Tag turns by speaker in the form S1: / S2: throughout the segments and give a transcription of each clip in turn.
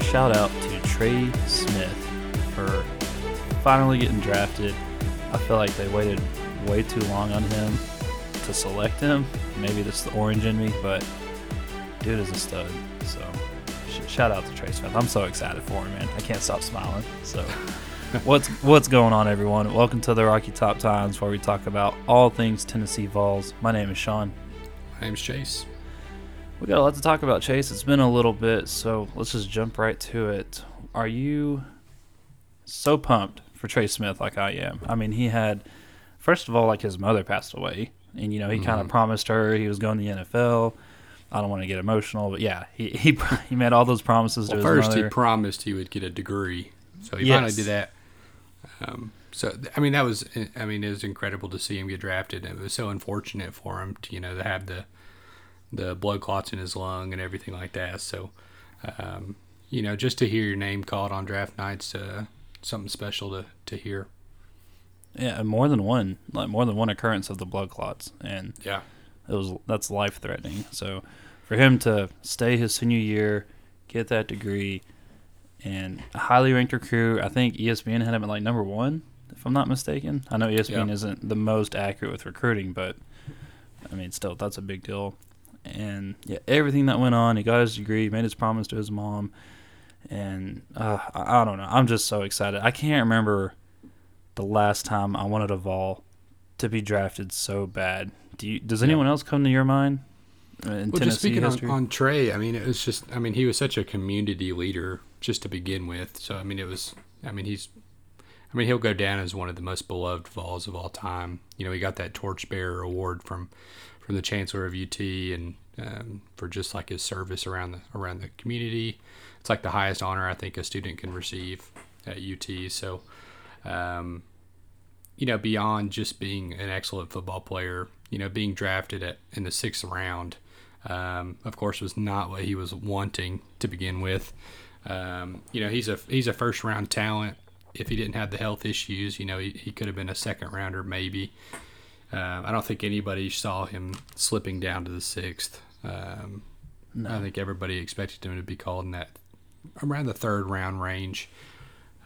S1: special shout out to Trey Smith for finally getting drafted. I feel like they waited way too long on him to select him. Maybe that's the orange in me, but dude is a stud. So sh- shout out to Trey Smith. I'm so excited for him, man. I can't stop smiling. So what's what's going on, everyone? Welcome to the Rocky Top Times, where we talk about all things Tennessee Vols. My name is Sean.
S2: My name's Chase.
S1: We got a lot to talk about, Chase. It's been a little bit, so let's just jump right to it. Are you so pumped for Trey Smith like I am? I mean, he had, first of all, like his mother passed away, and you know he kind of promised her he was going to the NFL. I don't want to get emotional, but yeah, he he, he made all those promises
S2: Well,
S1: to his
S2: first
S1: mother.
S2: he promised he would get a degree, so he
S1: Yes.
S2: finally did that. Um, so I mean, that was I mean, it was incredible to see him get drafted. It was so unfortunate for him to you know to have the the blood clots in his lung and everything like that. So, um, you know, just to hear your name called on draft nights, uh, something special to to hear.
S1: yeah, and more than one, like more than one occurrence of the blood clots, and
S2: Yeah,
S1: it was that's life threatening. So for him to stay his senior year, get that degree, and a highly ranked recruit, I think ESPN had him at like number one, if I'm not mistaken. I know ESPN
S2: Yeah.
S1: isn't the most accurate with recruiting, but I mean, still, that's a big deal. And yeah, everything that went on, he got his degree, made his promise to his mom, and uh, I, I don't know. I'm just so excited. I can't remember the last time I wanted a Vol to be drafted so bad. Do you, does
S2: Yeah.
S1: anyone else come to your mind in
S2: well,
S1: Tennessee
S2: just speaking on,
S1: history?
S2: on Trey, I mean, it was just, I mean, he was such a community leader just to begin with. So, I mean, it was, I mean, he's, I mean, he'll go down as one of the most beloved Vols of all time. You know, he got that Torchbearer Award from, from the Chancellor of UT, and um, for just like his service around the around the community. It's like the highest honor I think a student can receive at UT. So, um, you know, beyond just being an excellent football player, you know, being drafted at in the sixth round, um, of course, was not what he was wanting to begin with. Um, you know, he's a he's a first round talent. If he didn't have the health issues, you know, he, he could have been a second rounder maybe. Uh, I don't think anybody saw him slipping down to the sixth. Um,
S1: no.
S2: I think everybody expected him to be called in that around the third round range.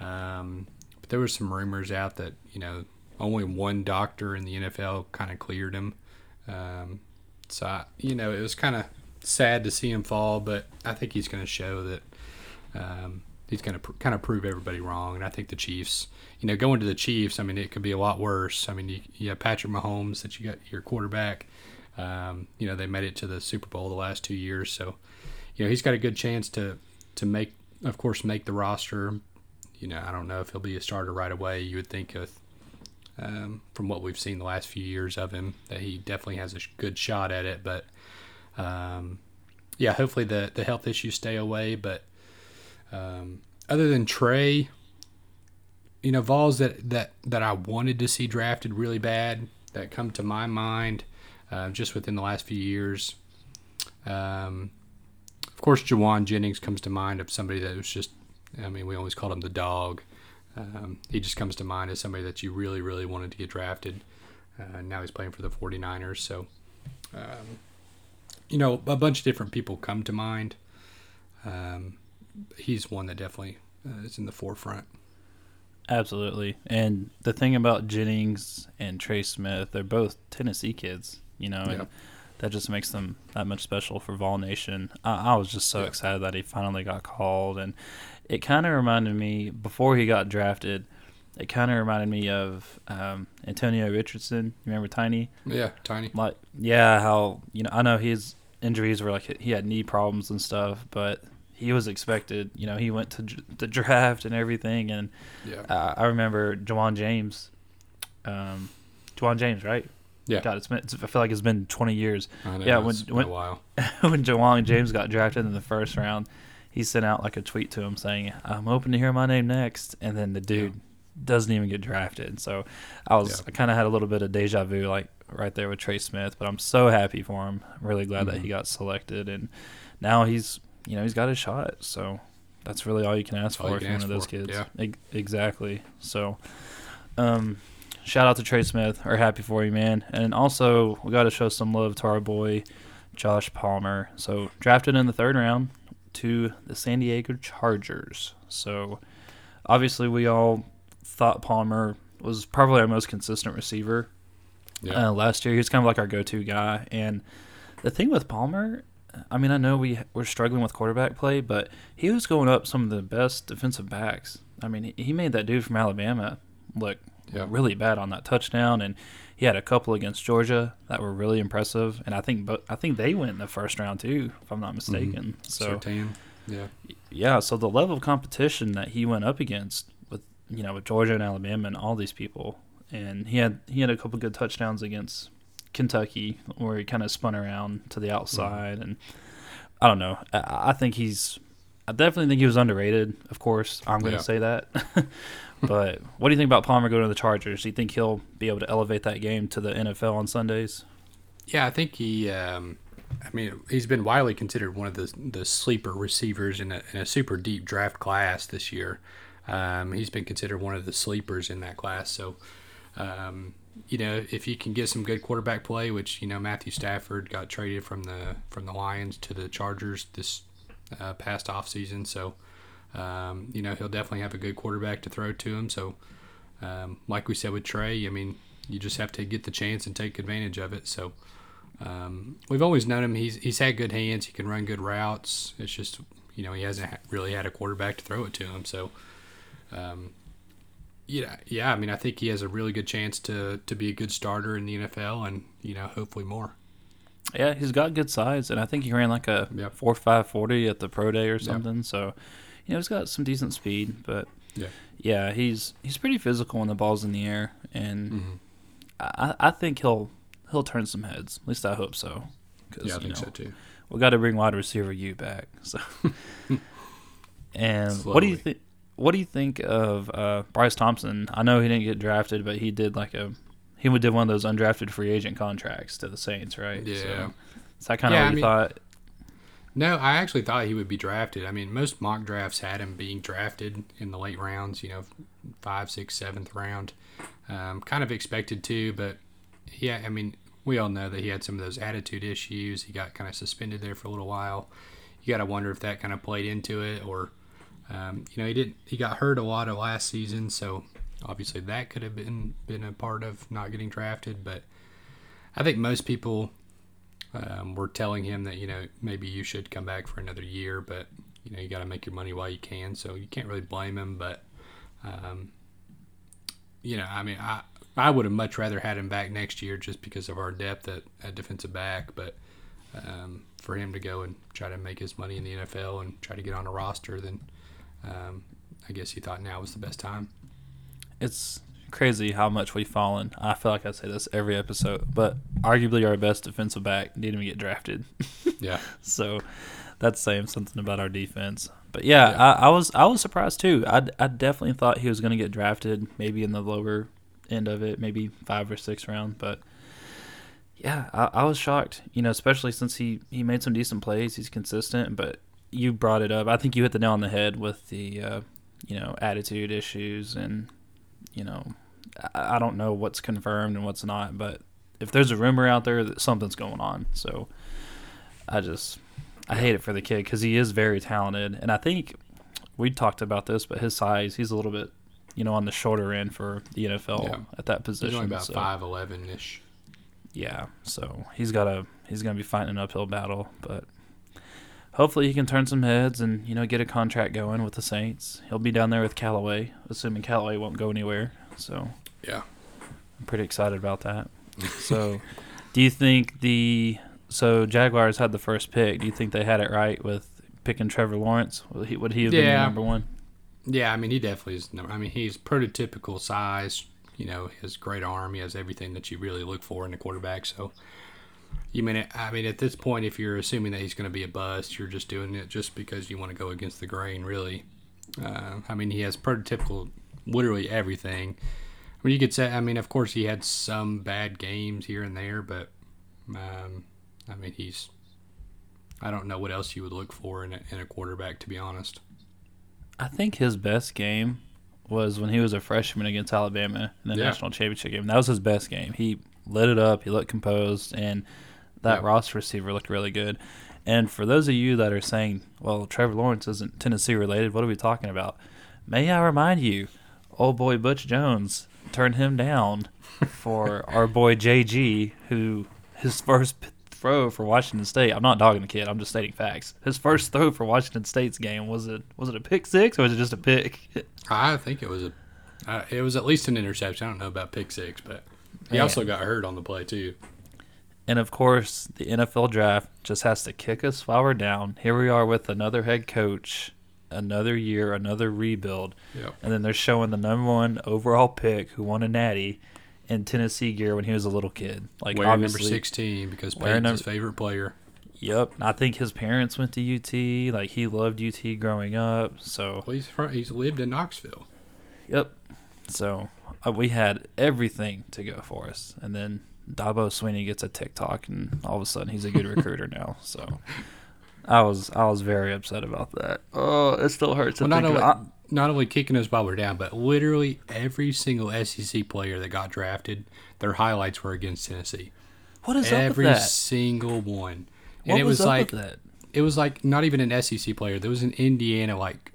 S2: Um, but there were some rumors out that you know only one doctor in the NFL kind of cleared him. Um, so I, you know it was kind of sad to see him fall, but I think he's going to show that um, he's going to pr- kind of prove everybody wrong. And I think the Chiefs, you know, going to the Chiefs, I mean, it could be a lot worse. I mean, you, you have Patrick Mahomes that you got your quarterback. Um, you know, they made it to the Super Bowl the last two years, so you know he's got a good chance to to make, of course, make the roster. You know, I don't know if he'll be a starter right away. You would think of, um, from what we've seen the last few years of him, that he definitely has a good shot at it. But um, yeah, hopefully the the health issues stay away. But um, other than Trey, you know, Vols that that that I wanted to see drafted really bad that come to my mind uh, just within the last few years. Um, of course, Jauan Jennings comes to mind of somebody that was just, I mean, we always called him the dog. Um, he just comes to mind as somebody that you really, really wanted to get drafted. Uh, now he's playing for the 49ers. So, um, you know, a bunch of different people come to mind. Um, he's one that definitely uh, is in the forefront.
S1: Absolutely. And the thing about Jennings and Trey Smith, they're both Tennessee kids, you know, and
S2: Yeah.
S1: that just makes them that much special for Vol Nation. I, I was just so
S2: Yeah.
S1: excited that he finally got called. And it kind of reminded me, before he got drafted, it kind of reminded me of um, Antonio Richardson. You remember Tiny?
S2: Yeah, Tiny.
S1: Like, yeah, how, you know, I know his injuries were like he had knee problems and stuff, but he was expected. You know, he went to the draft and everything. And
S2: Yeah.
S1: uh, I remember Ja'Wuan James. Um, Ja'Wuan James, right?
S2: Yeah.
S1: God, it's been. It's, I feel like it's been 20 years.
S2: I know,
S1: yeah, when-
S2: it's been
S1: when-
S2: a while.
S1: when Ja'Wuan James got drafted in the first round, he sent out like a tweet to him saying, "I'm hoping to hear my name next," and then the dude doesn't even get drafted. So I was,
S2: Yeah.
S1: I kind of had a little bit of deja vu, like right there with Trey Smith. But I'm so happy for him. I'm really glad that
S2: Mhm.
S1: he got selected, and now he's, you know, he's got his shot. So that's really all you can ask
S2: All
S1: for if you're one of those
S2: for,
S1: kids.
S2: yeah.
S1: Ex- exactly. So, um, shout out to Trey Smith. We're happy for you, man. And also, we got to show some love to our boy Josh Palmer. So drafted in the third round, to the San Diego Chargers. So, obviously, we all thought Palmer was probably our most consistent receiver
S2: Yeah.
S1: uh, last year. He was kind of like our go-to guy. And the thing with Palmer, I mean, I know we we're struggling with quarterback play, but he was going up some of the best defensive backs. I mean, he- made that dude from Alabama look
S2: Yeah.
S1: really bad on that touchdown, and he had a couple against Georgia that were really impressive. And I think, but I think they went in the first round too, if I'm not mm-hmm. mistaken. So
S2: Surtain. Yeah.
S1: yeah, so the level of competition that he went up against with you know with Georgia and Alabama and all these people, and he had he had a couple good touchdowns against Kentucky where he kind of spun around to the outside, and I don't know. I, I think he's I definitely think he was underrated. Of course, I'm going to
S2: Yeah.
S1: say that. but what do you think about Palmer going to the Chargers? Do you think he'll be able to elevate that game to the NFL on Sundays?
S2: Yeah, I think he. Um, I mean, he's been widely considered one of the the sleeper receivers in a, in a super deep draft class this year. Um, he's been considered one of the sleepers in that class. So, um, you know, if you can get some good quarterback play, which you know Matthew Stafford got traded from the from the Lions to the Chargers this uh, past offseason. so um, you know he'll definitely have a good quarterback to throw to him. So, um, like we said with Trey, I mean, you just have to get the chance and take advantage of it. So. Um, we've always known him. He's he's had good hands. He can run good routes. It's just you know he hasn't really had a quarterback to throw it to him. So, um, yeah, yeah. I mean, I think he has a really good chance to to be a good starter in the NFL, and you know hopefully more.
S1: Yeah, he's got good size, and I think he ran like a
S2: Yep.
S1: four five forty at the pro day or something. So, you know, he's got some decent speed, but
S2: Yeah.
S1: yeah, he's he's pretty physical when the ball's in the air, and
S2: Mm-hmm.
S1: I, I think he'll he'll turn some heads. At least I hope so.
S2: Yeah, I think
S1: know,
S2: so too.
S1: We got to bring wide receiver you back. So, and what do you think? What do you think of uh, Bryce Thompson? I know he didn't get drafted, but he did like a he would did one of those undrafted free agent contracts to the Saints, right?
S2: Yeah.
S1: So, is that kind of
S2: Yeah,
S1: what
S2: I
S1: you
S2: mean-
S1: thought?
S2: No, I actually thought he would be drafted. I mean, most mock drafts had him being drafted in the late rounds. You know, five, six, seventh round. Um, kind of expected to, but yeah, I mean, we all know that he had some of those attitude issues. He got kind of suspended there for a little while. You got to wonder if that kind of played into it, or um, you know, he didn't. He got hurt a lot of last season, so obviously that could have been been a part of not getting drafted. But I think most people um, were telling him that you know maybe you should come back for another year, but you know you got to make your money while you can. So you can't really blame him. But um, you know, I mean, I I would have much rather had him back next year just because of our depth at, at defensive back. But um, for him to go and try to make his money in the NFL and try to get on a roster, then um, I guess he thought now was the best time.
S1: It's crazy how much we've fallen. I feel like I say this every episode, but arguably our best defensive back didn't even get drafted.
S2: Yeah,
S1: so that's saying something about our defense. But yeah,
S2: Yeah.
S1: I, I was I was surprised too. I, I definitely thought he was going to get drafted, maybe in the lower end of it, maybe five or six round. But yeah, I, I was shocked. You know, especially since he he made some decent plays. He's consistent, but you brought it up. I think you hit the nail on the head with the uh, you know attitude issues and you know I, I don't know what's confirmed and what's not, but if there's a rumor out there that something's going on, so I just I hate it for the kid because he is very talented, and I think we talked about this, but his size he's a little bit you know on the shorter end for the NFL
S2: Yeah.
S1: at that
S2: he's
S1: position.
S2: only about five eleven ish.
S1: yeah, so he's got a he's gonna be fighting an uphill battle, but hopefully he can turn some heads and you know get a contract going with the Saints. He'll be down there with Callaway, assuming Callaway won't go anywhere. So
S2: Yeah.
S1: I'm pretty excited about that. so, do you think the so Jaguars had the first pick? Do you think they had it right with picking Trevor Lawrence? Would he, would he have been number one?
S2: Yeah, I mean, he definitely is. Number, I mean, he's prototypical size. You know, he has great arm. He has everything that you really look for in a quarterback. So, you mean, it- I mean, at this point, if you're assuming that he's going to be a bust, you're just doing it just because you want to go against the grain. Really, uh, I mean, he has prototypical, literally everything. I mean, you could say. I mean, of course, he had some bad games here and there, but um, I mean, he's. I don't know what else you would look for in a, in a quarterback, to be honest.
S1: I think his best game was when he was a freshman against Alabama in the
S2: Yeah.
S1: national championship game. That was his best game. He lit it up. He looked composed, and that
S2: Yeah.
S1: Ross receiver looked really good. And for those of you that are saying, well, Trevor Lawrence isn't Tennessee related, what are we talking about? May I remind you, old boy Butch Jones turned him down for our boy JG, who his first throw for Washington State. I'm not dogging the kid. I'm just stating facts. His first throw for Washington State's game was it was it a pick six or was it just a pick?
S2: I think it was a, uh, it was at least an interception. I don't know about pick six, but he
S1: Man.
S2: also got hurt on the play too.
S1: And of course, the NFL draft just has to kick us while we're down. Here we are with another head coach, another year, another rebuild.
S2: Yeah.
S1: And then they're showing the number one overall pick who won a natty in Tennessee gear when he was a little kid. Like
S2: Wearing number sixteen because Peyton's his favorite player.
S1: Yep. I think his parents went to UT. Like he loved UT growing up. So
S2: Well, he's from, he's lived in Knoxville.
S1: Yep. So uh, we had everything to go for us, and then Dabo Swinney gets a TikTok, and all of a sudden he's a good recruiter now. So I was I was very upset about that. Oh, it still hurts to
S2: Well, not
S1: think
S2: only
S1: about.
S2: not only kicking us while we're down, but literally every single SEC player that got drafted, their highlights were against Tennessee.
S1: What is
S2: every
S1: up with that?
S2: single one. And
S1: What
S2: it
S1: was,
S2: was,
S1: up
S2: like
S1: with that?
S2: it was like not even an SEC player. There was an Indiana like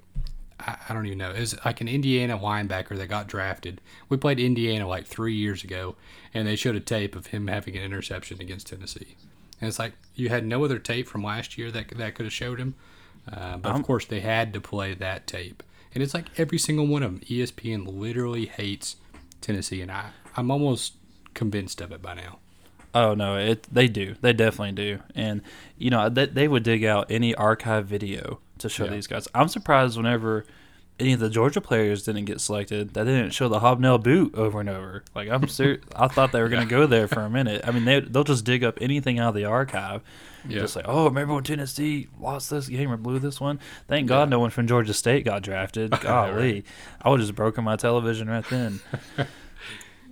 S2: I, I don't even know. It was like an Indiana linebacker that got drafted. We played Indiana like three years ago, and they showed a tape of him having an interception against Tennessee. And it's like you had no other tape from last year that that could have showed him. Uh, but
S1: I'm-
S2: of course, they had to play that tape, and it's like every single one of them. ESPN literally hates Tennessee, and I I'm almost convinced of it by now.
S1: Oh no, it they do. They definitely do. And you know, they, they would dig out any archive video to show
S2: Yeah.
S1: these guys. I'm surprised whenever any of the Georgia players didn't get selected, that they didn't show the hobnail boot over and over. Like I'm serious. I thought they were going to go there for a minute. I mean, they they'll just dig up anything out of the archive.
S2: Yeah.
S1: Just like, oh, remember when Tennessee lost this game or blew this one? Thank God
S2: Yeah.
S1: no one from Georgia State got drafted. Golly,
S2: Right.
S1: I would have just broken my television right then.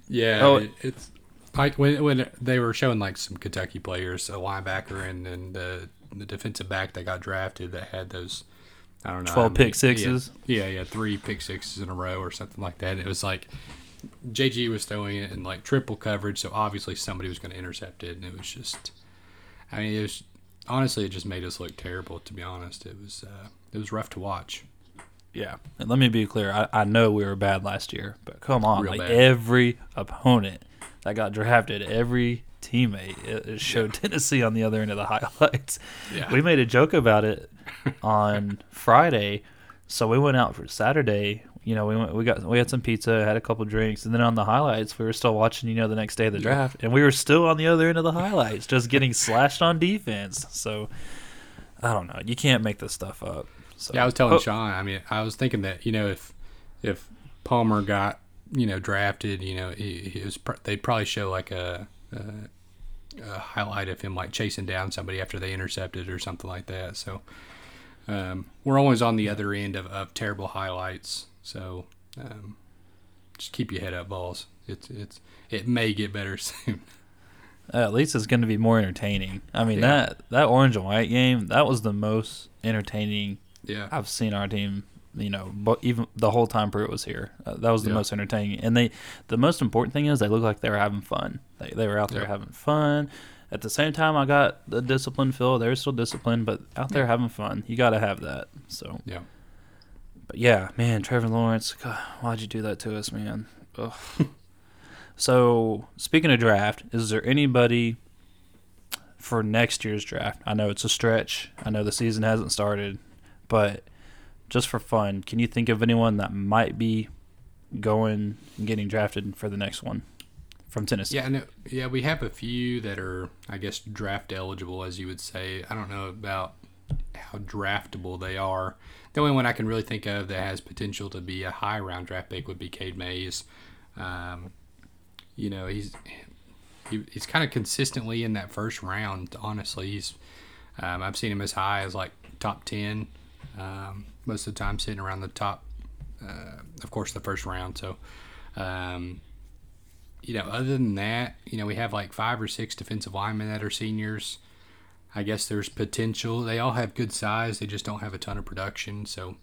S2: Yeah,
S1: Oh.
S2: it, it's like when when they were showing like some Kentucky players, a linebacker and then the the defensive back that got drafted that had those I don't know
S1: 12
S2: how many-
S1: pick sixes?
S2: Yeah, yeah, yeah, three pick sixes in a row or something like that. It was like JG was throwing it in like triple coverage, so obviously somebody was going to intercept it, and it was just, I mean, it was honestly it just made us look terrible. To be honest, it was uh, it was rough to watch.
S1: Yeah, and let me be clear. I, I know we were bad last year, but come on,
S2: Real
S1: like
S2: bad.
S1: every opponent that got drafted, every teammate, it, showed Tennessee on the other end of the highlights.
S2: Yeah.
S1: We made a joke about it on Friday, so we went out for Saturday. You know, we went, we got we had some pizza, had a couple drinks, and then on the highlights, we were still watching. You know, the next day of the draft, and we were still on the other end of the highlights, just getting slashed on defense. So I don't know. You can't make this stuff up. So
S2: Yeah, I was telling
S1: Oh,
S2: Sean. I mean, I was thinking that you know if if Palmer got you know drafted, you know, he, he was pr- they'd probably show like a, a, a highlight of him like chasing down somebody after they intercepted or something like that. So um, we're always on the other end of, of terrible highlights. So um, just keep your head up, Vols. It's it's it may get better soon.
S1: At least it's going to be more entertaining. I mean
S2: Yeah.
S1: that that orange and white game that was the most entertaining
S2: yeah,
S1: I've seen our team. You know, but even the whole time Pruitt was here, uh, that was the
S2: Yeah.
S1: most entertaining. And they, the most important thing is they look like they were having fun. They they were out there
S2: Yeah.
S1: having fun. At the same time, I got the discipline feel. They're still disciplined, but out there having fun. You got to have that. So,
S2: yeah.
S1: but yeah, man, Trevor Lawrence, God, why'd you do that to us, man? Ugh. so, speaking of draft, is there anybody for next year's draft? I know it's a stretch. I know the season hasn't started, but just for fun, can you think of anyone that might be going and getting drafted for the next one from Tennessee?
S2: Yeah, no, yeah, we have a few that are, I guess, draft eligible, as you would say. I don't know about how draftable they are. The only one I can really think of that has potential to be a high round draft pick would be Cade Mays. Um, you know, he's he, he's kind of consistently in that first round. Honestly, he's um, I've seen him as high as like top ten. Um, most of the time, sitting around the top. Uh, of course, the first round. So. Um, you know, other than that, you know, we have like five or six defensive linemen that are seniors. I guess there's potential. They all have good size. They just don't have a ton of production. So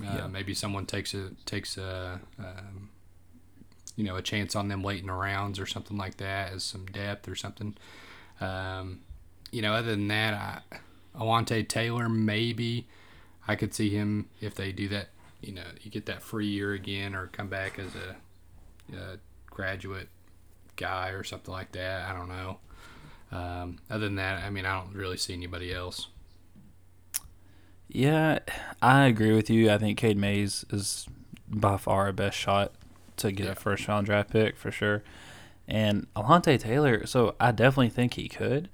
S2: uh,
S1: Yeah.
S2: maybe someone takes a takes a um, you know a chance on them late in the rounds or something like that as some depth or something. Um, you know, other than that, I Alontae Taylor, maybe I could see him if they do that. You know, you get that free year again, or come back as a, a graduate guy or something like that. I don't know. Um, other than that, I mean, I don't really see anybody else.
S1: Yeah, I agree with you. I think Cade Mays is by far our best shot to get
S2: Yeah.
S1: a first round draft pick for sure. And Alontae Taylor, so I definitely think he could.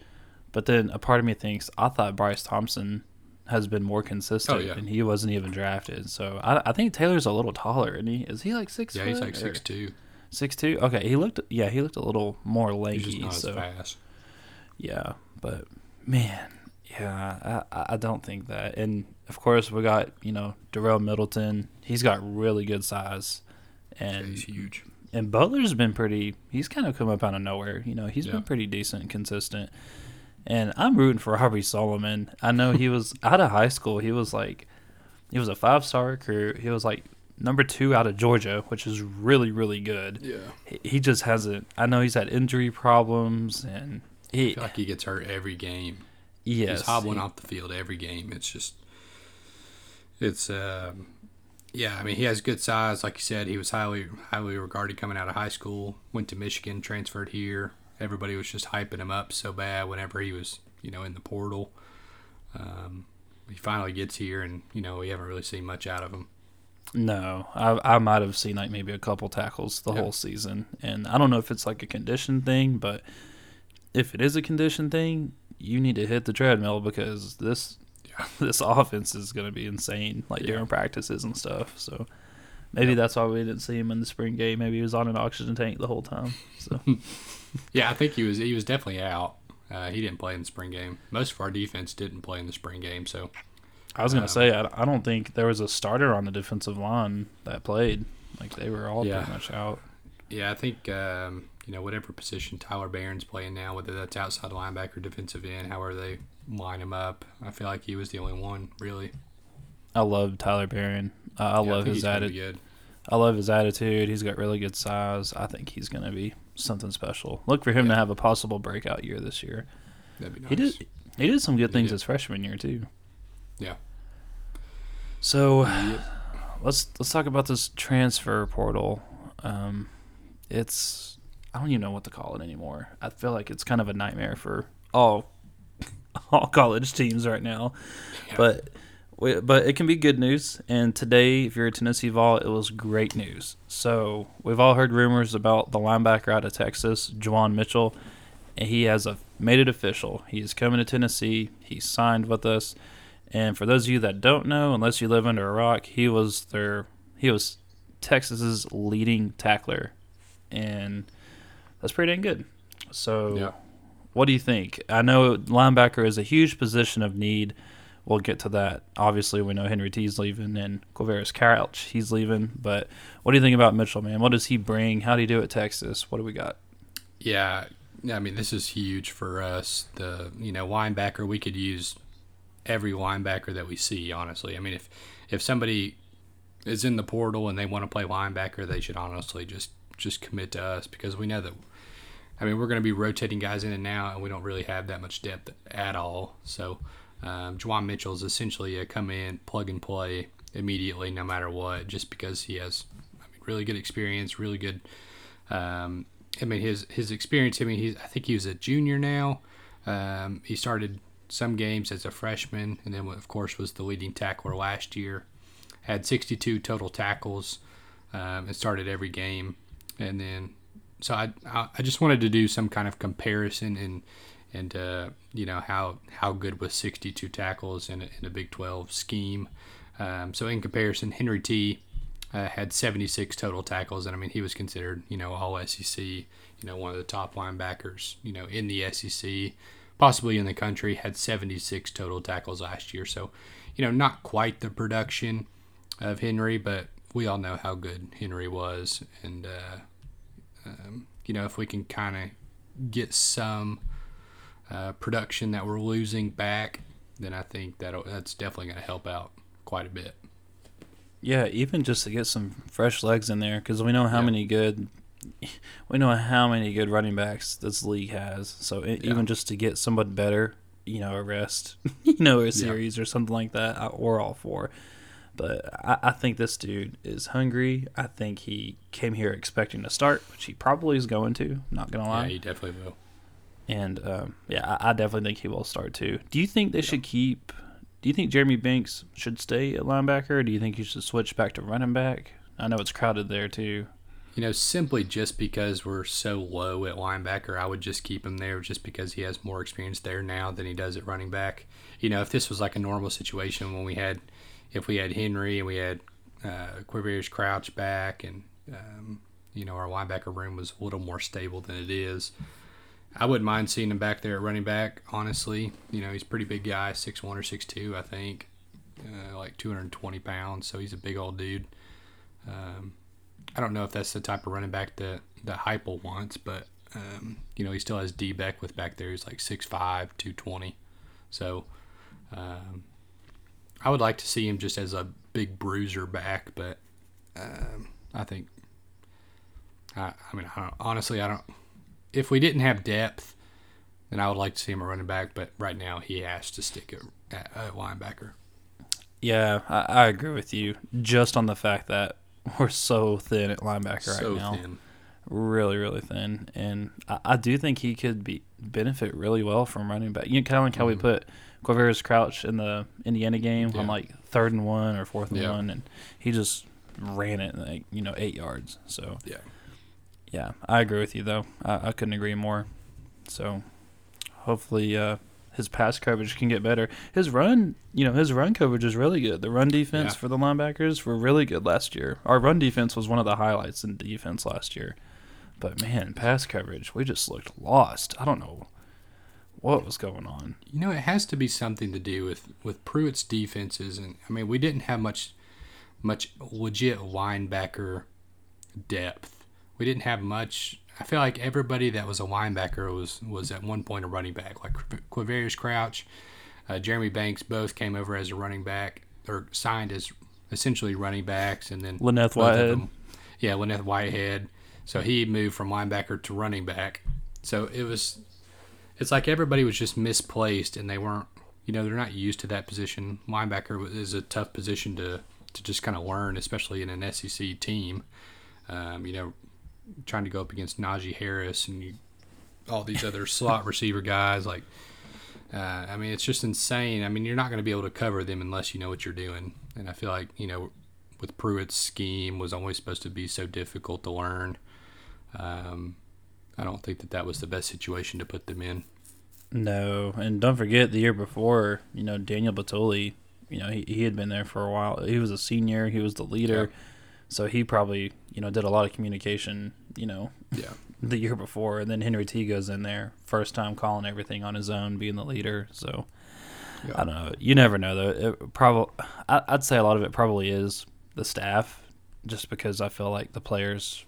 S1: But then a part of me thinks I thought Bryce Thompson has been more consistent
S2: Oh, yeah.
S1: and he wasn't even drafted. So I, I think Taylor's a little taller, isn't he? Is he like six
S2: Yeah, he's like
S1: or-
S2: six two.
S1: Six two. Okay, he looked. Yeah, he looked a little more lanky. so
S2: as fast.
S1: yeah, but man, yeah, I, I- don't think that. And of course, we got you know Darel Middleton. He's got really good size,
S2: Yeah,
S1: and
S2: he's huge.
S1: and Butler's been pretty. He's kind of come up out of nowhere. You know, he's
S2: Yeah.
S1: been pretty decent and consistent. And I'm rooting for Aubrey Solomon. I know he was out of high school. He was like, he was a five star recruit. He was like number two out of Georgia, which is really really good.
S2: Yeah,
S1: He, he just hasn't. I know he's had injury problems, and
S2: I
S1: he
S2: feel like he gets hurt every game.
S1: yes,
S2: he's hobbling
S1: he-
S2: off the field every game. It's just, it's um, yeah. I mean, he has good size, like you said. He was highly highly regarded coming out of high school. Went to Michigan, transferred here. Everybody was just hyping him up so bad whenever he was, you know, in the portal. Um, he finally gets here, and you know, we haven't really seen much out of him.
S1: No, I I might have seen like maybe a couple tackles the
S2: Yeah.
S1: whole season, and I don't know if it's like a condition thing, but if it is a condition thing, you need to hit the treadmill because this
S2: Yeah.
S1: this offense is going to be insane, like
S2: Yeah.
S1: during practices and stuff. So maybe
S2: Yep.
S1: that's why we didn't see him in the spring game. Maybe he was on an oxygen tank the whole time. So
S2: Yeah, I think he was he was definitely out. Uh, he didn't play in the spring game. Most of our defense didn't play in the spring game, so
S1: I was going
S2: Um,
S1: to say I, I don't think there was a starter on the defensive line that played. Like they were all
S2: Yeah.
S1: pretty much out.
S2: Yeah, I think um, you know whatever position Tyler Baron's playing now, whether that's outside linebacker, defensive end, however they line him up, I feel like he was the only one really.
S1: I love Tyler Baron. Uh, I
S2: Yeah,
S1: love
S2: think
S1: his
S2: he's gonna be
S1: attitude. I love his attitude. He's got really good size. I think he's going to be something special. Look for him to have a possible breakout year this year.
S2: That'd be nice.
S1: He did. He did some good
S2: He
S1: things
S2: did.
S1: his freshman year too.
S2: Yeah.
S1: So
S2: Yep.
S1: let's let's talk about this transfer portal. Um, it's I don't even know what to call it anymore. I feel like it's kind of a nightmare for all all college teams right now.
S2: Yeah.
S1: But but it can be good news. And today, if you're a Tennessee Vol, it was great news. So we've all heard rumors about the linebacker out of Texas, Juwan Mitchell, and he has a, made it official. He's coming to Tennessee. He signed with us. And for those of you that don't know, unless you live under a rock, he was their he was Texas's leading tackler, and that's pretty dang good. So,
S2: Yeah.
S1: what do you think? I know linebacker is a huge position of need. We'll get to that. Obviously, we know Henry T's leaving and Quavaris Crouch he's leaving. But what do you think about Mitchell, man? What does he bring? How do he do at Texas? What do we got?
S2: Yeah, I mean this is huge for us. The you know linebacker we could use every linebacker that we see. Honestly, I mean if if somebody is in the portal and they want to play linebacker, they should honestly just just commit to us because we know that. I mean we're going to be rotating guys in and out, and we don't really have that much depth at all. So, um, Juwan Mitchell is essentially a come in, plug and play immediately, no matter what, just because he has I mean, really good experience, really good um, I mean, his his experience. I mean, he's I think he was a junior now. Um, he started some games as a freshman, and then of course was the leading tackler last year. Had 62 total tackles, um, and started every game. And then, so I I just wanted to do some kind of comparison and and uh, you know how how good was 62 tackles in a, in a Big 12 scheme. Um, so in comparison, Henry T uh, had 76 total tackles, and I mean he was considered, you know, all SEC, you know, one of the top linebackers, you know, in the SEC, possibly in the country. Had 76 total tackles last year, so you know, not quite the production of Henry, but we all know how good Henry was, and uh, um, you know, if we can kind of get some uh, production that we're losing back, then I think that that's definitely going to help out quite a bit.
S1: Yeah, even just to get some fresh legs in there, because we know how
S2: Yeah.
S1: many good, we know how many good running backs this league has. So it,
S2: Yeah.
S1: even just to get somebody better you know, a rest, you know, a series or something like that. I, we're all for. But I, I think this dude is hungry. I think he came here expecting to start, which he probably is going to. Not gonna lie.
S2: Yeah, he definitely will.
S1: And um, yeah, I, I definitely think he will start too. Do you think they should keep? Do you think Jeremy Banks should stay at linebacker, or do you think he should switch back to running back? I know it's crowded there too.
S2: You know, simply just because we're so low at linebacker, I would just keep him there just because he has more experience there now than he does at running back. You know, if this was like a normal situation when we had, if we had Henry and we had uh, Quavaris Crouch back and, um, you know, our linebacker room was a little more stable than it is. I wouldn't mind seeing him back there at running back, honestly. You know, he's a pretty big guy, six one or six two, I think, uh, like 220 pounds, so he's a big old dude. Um, I don't know if that's the type of running back that that Heupel wants, but um, you know he still has Dee Beckwith back there. He's like 6'5", 220. So um, I would like to see him just as a big bruiser back, but um, I think I, I mean I honestly I don't. If we didn't have depth, then I would like to see him a running back. But right now he has to stick at, at, linebacker.
S1: Yeah, I, I agree with you. Just on the fact that we're so thin at linebacker
S2: so
S1: right now.
S2: thin.
S1: Really, really thin. And I, I do think he could be benefit really well from running back. You know, kind of like how we
S2: Mhm.
S1: put Quavaris Crouch in the Indiana game on like third and one or fourth and
S2: Yeah.
S1: one, and he just ran it like you know eight yards. So
S2: Yeah.
S1: Yeah, I agree with you though. I, I couldn't agree more. So hopefully uh, his pass coverage can get better. His run, you know, his run coverage is really good. The run defense
S2: Yeah.
S1: for the linebackers were really good last year. Our run defense was one of the highlights in defense last year. But man, pass coverage, we just looked lost. I don't know what was going on.
S2: You know, it has to be something to do with with Pruitt's defenses, and I mean, we didn't have much much legit linebacker depth. We didn't have much. I feel like everybody that was a linebacker was was at one point a running back, like Quavaris Crouch, uh, Jeremy Banks, both came over as a running back or signed as essentially running backs, and then of
S1: Whitehead.
S2: them- yeah, Len'Neth Whitehead. So he moved from linebacker to running back. So it was, it's like everybody was just misplaced, and they weren't, you know, they're not used to that position. Linebacker is a tough position to to just kind of learn, especially in an SEC team. Um, you know, trying to go up against Najee Harris and you, all these other slot receiver guys, like. Uh, I mean, it's just insane. I mean, you're not going to be able to cover them unless you know what you're doing. And I feel like, you know, with Pruitt's scheme was always supposed to be so difficult to learn. Um, I don't think that that was the best situation to put them in.
S1: No, and don't forget the year before, you know, Daniel Bituli, you know, he, he had been there for a while. He was a senior, he was the leader. So he probably, you know, did a lot of communication, you know,
S2: Yeah.
S1: the year before. And then Henry T goes in there, first time calling everything on his own, being the leader. So
S2: Yeah.
S1: I don't know. You never know, though. It probably, I'd say a lot of it probably is the staff, just because I feel like the players,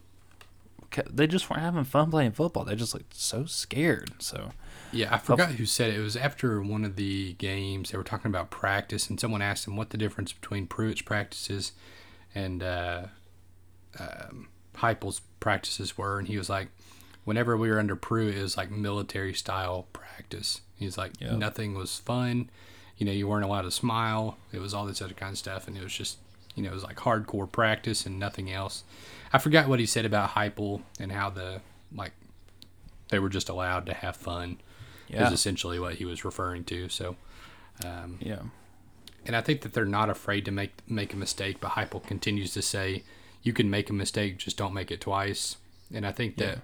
S1: they just weren't having fun playing football. They just looked so scared. So
S2: Yeah, I forgot who said it. It was after one of the games. They were talking about practice, and someone asked him what the difference between Pruitt's practices and uh, um, Heupel's practices were, and he was like, "Whenever we were under Pruitt, it was like military style practice." He's like,
S1: Yeah.
S2: "Nothing was fun. You know, you weren't allowed to smile. It was all this other kind of stuff, and it was just, you know, it was like hardcore practice and nothing else." I forgot what he said about Heupel and how the like they were just allowed to have fun
S1: yeah,
S2: is essentially what he was referring to. So, um,
S1: yeah.
S2: and I think that they're not afraid to make make a mistake. But Heupel continues to say, "You can make a mistake, just don't make it twice." And I think that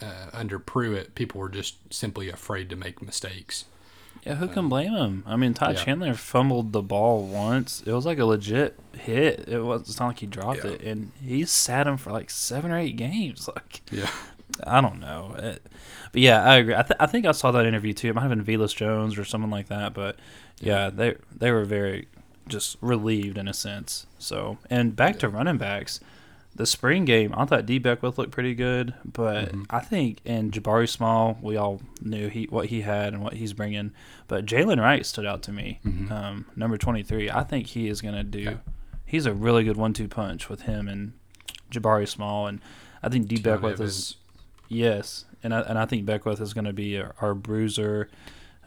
S2: uh, under Pruitt, people were just simply afraid to make mistakes.
S1: Yeah, who can blame him? I mean, Ty
S2: yeah.
S1: Chandler fumbled the ball once. It was like a legit hit. It was. It's not like he dropped
S2: Yeah.
S1: it, and he sat him for like seven or eight games. Like
S2: Yeah,
S1: I don't know, It- but yeah, I agree. I, th- I think I saw that interview too. It might have been Velus Jones or someone like that. But yeah, they they were very just relieved in a sense. So and back to running backs. The spring game, I thought Dee Beckwith looked pretty good, but
S2: Mhm.
S1: I think and Jabari Small, we all knew he what he had and what he's bringing. But Jaylen Wright stood out to me,
S2: Mhm.
S1: um, number twenty three. I think he is going to do.
S2: Okay.
S1: He's a really good one two punch with him and Jabari Small, and I think
S2: Dee
S1: Beckwith is yes, and I and I think Beckwith is going to be our, our bruiser.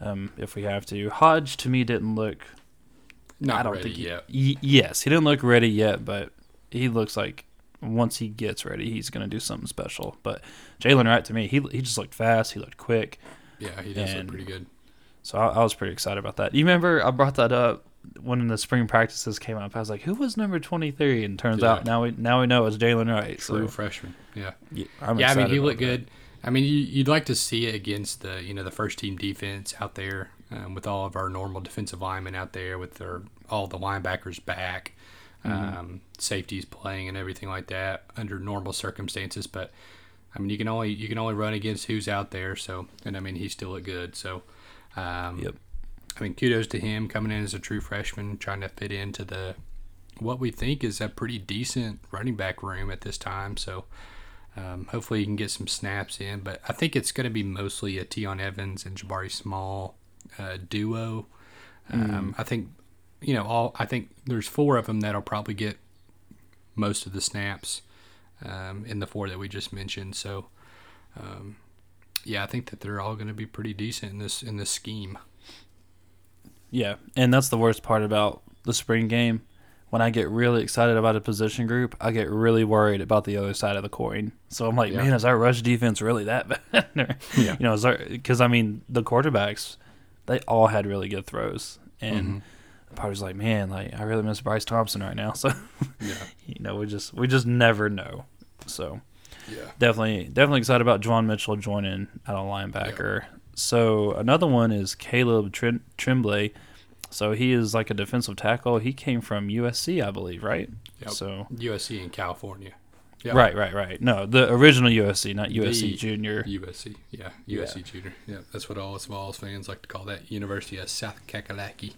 S1: um, if we have to. Hodge to me didn't look.
S2: Not
S1: I don't think he-
S2: yet.
S1: yes, he didn't look ready yet, but he looks like once he gets ready, he's going to do something special. But Jaylen Wright to me, he he just looked fast. He looked quick.
S2: Yeah, he does look pretty good.
S1: So I, I was pretty excited about that. You remember I brought that up when the spring practices came up. I was like, "Who was number 23?" And turns
S2: Yeah.
S1: out now we now we know it's Jaylen Wright.
S2: True
S1: So
S2: freshman. Yeah.
S1: yeah, I'm
S2: yeah, I mean, he looked
S1: that.
S2: good. I mean, you, you'd like to see it against the you know the first team defense out there um, with all of our normal defensive linemen out there with their all the linebackers back,
S1: Mm-hmm.
S2: um, safeties playing and everything like that under normal circumstances. But I mean, you can only you can only run against who's out there. So and I mean, he still looked good. So um,
S1: Yep.
S2: I mean, kudos to him coming in as a true freshman, trying to fit into the what we think is a pretty decent running back room at this time. So um, hopefully he can get some snaps in. But I think it's going to be mostly a Tiyon Evans and Jabari Small uh, duo. Um, I think you know all. I think there's four of them that'll probably get most of the snaps um, in the four that we just mentioned. So. Um, yeah, I think that they're all going to be pretty decent in this in this scheme.
S1: Yeah, and that's the worst part about the spring game. When I get really excited about a position group, I get really worried about the other side of the coin. So I'm like,
S2: Yeah.
S1: man, is our rush defense really that bad? Or,
S2: Yeah.
S1: You know, because I mean, the quarterbacks, they all had really good throws, and
S2: Mm-hmm.
S1: part was like, man, like I really miss Bryce Thompson right now. So
S2: Yeah,
S1: you know, we just we just never know. So
S2: yeah.
S1: definitely definitely excited about Juwan Mitchell joining at a linebacker. So another one is Caleb Trim- Tremblay. So he is like a defensive tackle. He came from USC, I believe, right?
S2: Yep.
S1: So
S2: USC in California.
S1: Right, right, right. No, the original USC, not USC
S2: The
S1: Junior.
S2: USC, yeah, USC Junior. Yeah, that's what all us Vols fans like to call that University of South Kakalaki.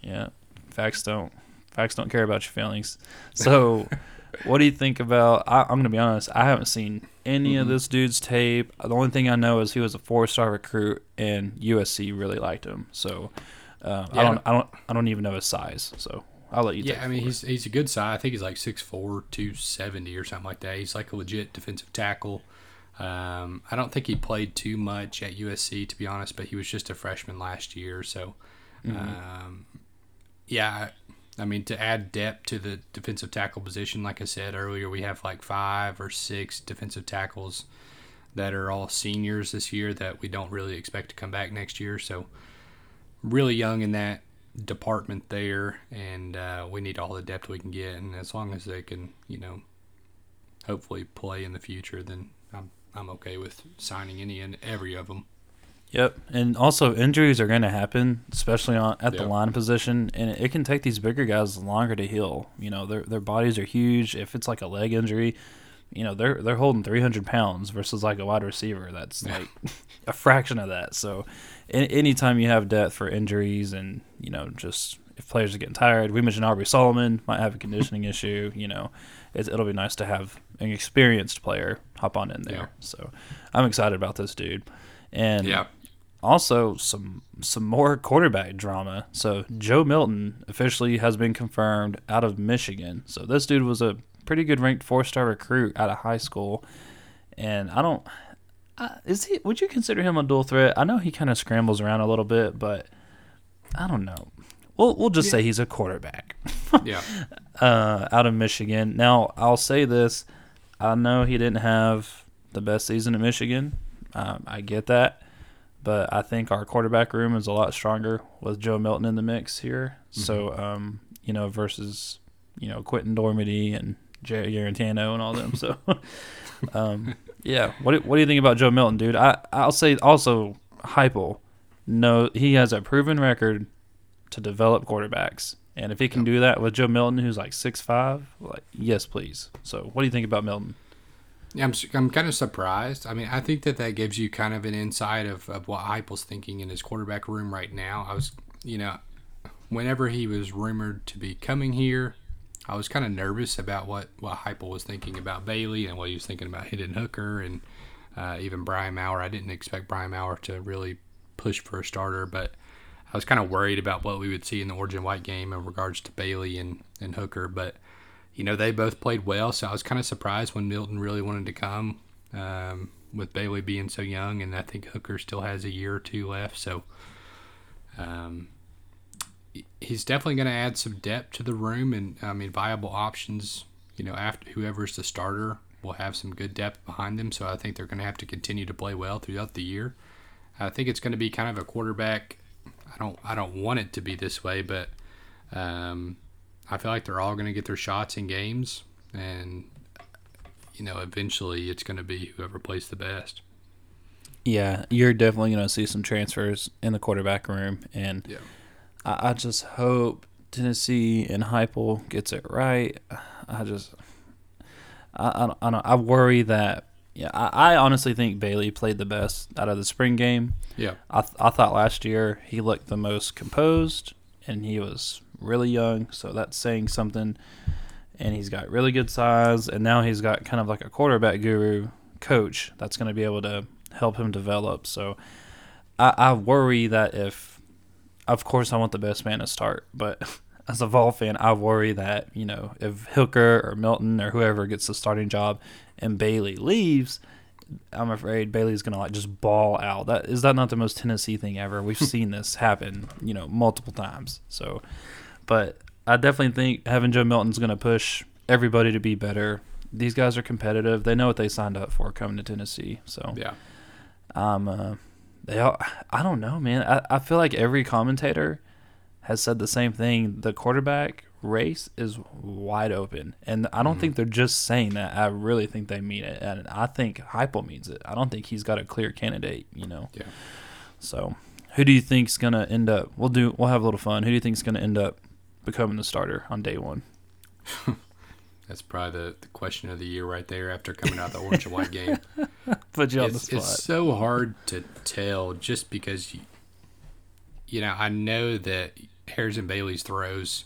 S1: Yeah, facts don't facts don't care about your feelings. So, what do you think about? I, I'm gonna be honest. I haven't seen any of
S2: Mhm.
S1: this dude's tape. The only thing I know is he was a four star recruit, and USC really liked him. So, uh, I
S2: Yeah.
S1: don't, I don't, I don't even know his size. So I'll let you.
S2: Yeah, I mean he's he's a good size. I think he's like 6'4", 270 or something like that. He's like a legit defensive tackle. Um, I don't think he played too much at USC to be honest, but he was just a freshman last year. So, um, yeah, I mean to add depth to the defensive tackle position, like I said earlier, we have like five or six defensive tackles that are all seniors this year that we don't really expect to come back next year. So, really young in that department there, and uh, we need all the depth we can get. And as long as they can, you know, hopefully play in the future, then I'm I'm okay with signing any and every of them.
S1: Yep, and also injuries are going to happen, especially on at the line position, and it can take these bigger guys longer to heal. You know, their their bodies are huge. If it's like a leg injury, you know they're they're holding 300 pounds versus like a wide receiver that's like a fraction of that. So, anytime you have depth for injuries, and you know just if players are getting tired, we mentioned Aubrey Solomon might have a conditioning issue. You know, it's, it'll be nice to have an experienced player hop on in there.
S2: Yeah.
S1: So, I'm excited about this dude, and
S2: Yeah,
S1: also some some more quarterback drama. So Joe Milton officially has been confirmed out of Michigan. So this dude was a pretty good ranked four star recruit out of high school, and I don't. Uh, is he? Would you consider him a dual threat? I know he kind of scrambles around a little bit, but I don't know. We'll we'll just say he's a quarterback
S2: yeah,
S1: uh, out of Michigan. Now, I'll say this: I know he didn't have the best season at Michigan. Um, I get that, but I think our quarterback room is a lot stronger with Joe Milton in the mix here. So, um, you know, versus you know Quinten Dormady and Jarrett Guarantano and all them. So, um, yeah. What do, what do you think about Joe Milton, dude? I I'll say also Heupel. No, he has a proven record to develop quarterbacks. And if he can
S2: Yep.
S1: do that with Joe Milton, who's like six five, like yes, please. So, what do you think about Milton?
S2: Yeah, I'm, I'm kind of surprised. I mean, I think that that gives you kind of an insight of, of what Heupel's thinking in his quarterback room right now. I was, you know, whenever he was rumored to be coming here, I was kind of nervous about what, what Heupel was thinking about Bailey and what he was thinking about Hendon Hooker and uh, even Brian Maurer. I didn't expect Brian Maurer to really push for a starter, but I was kind of worried about what we would see in the Orange white game in regards to Bailey and, and Hooker. But you know, they both played well, so I was kind of surprised when Milton really wanted to come um, with Bailey being so young, and I think Hooker still has a year or two left. So, Um, he's definitely going to add some depth to the room, and I mean viable options. You know, after whoever's the starter will have some good depth behind them. So I think they're going to have to continue to play well throughout the year. I think it's going to be kind of a quarterback. I don't I don't want it to be this way, but um, I feel like they're all going to get their shots in games, and you know, eventually it's going to be whoever plays the best.
S1: Yeah, you're definitely going to see some transfers in the quarterback room, and
S2: Yeah.
S1: I, I just hope Tennessee and Heupel gets it right. I just, I, I, don't, I, I worry that. Yeah, I, I honestly think Bailey played the best out of the spring game.
S2: Yeah.
S1: I, th- I thought last year he looked the most composed, and he was really young, so that's saying something. And he's got really good size, and now he's got kind of like a quarterback guru coach that's going to be able to help him develop. So I, I worry that if, of course, I want the best man to start, but as a Vol fan, I worry that you know if Hooker or Milton or whoever gets the starting job, and Bailey leaves, I'm afraid Bailey's gonna like just ball out. That is that not the most Tennessee thing ever? We've seen this happen, you know, multiple times. So, but I definitely think having Joe Milton's gonna push everybody to be better. These guys are competitive. They know what they signed up for coming to Tennessee. So
S2: Yeah.
S1: um, uh, they all, I don't know, man. I, I feel like every commentator has said the same thing. The quarterback race is wide open, and I don't
S2: Mhm.
S1: think they're just saying that. I really think they mean it, and I think Heupel means it. I don't think he's got a clear candidate. You know.
S2: Yeah.
S1: So, who do you think's gonna end up? We'll do. We'll have a little fun. Who do you think's gonna end up becoming the starter on day one?
S2: That's probably the, the question of the year right there after coming out of the orange and white game.
S1: Put you on the
S2: it's,
S1: spot.
S2: it's so hard to tell just because you, you know I know that Harrison Bailey's throws,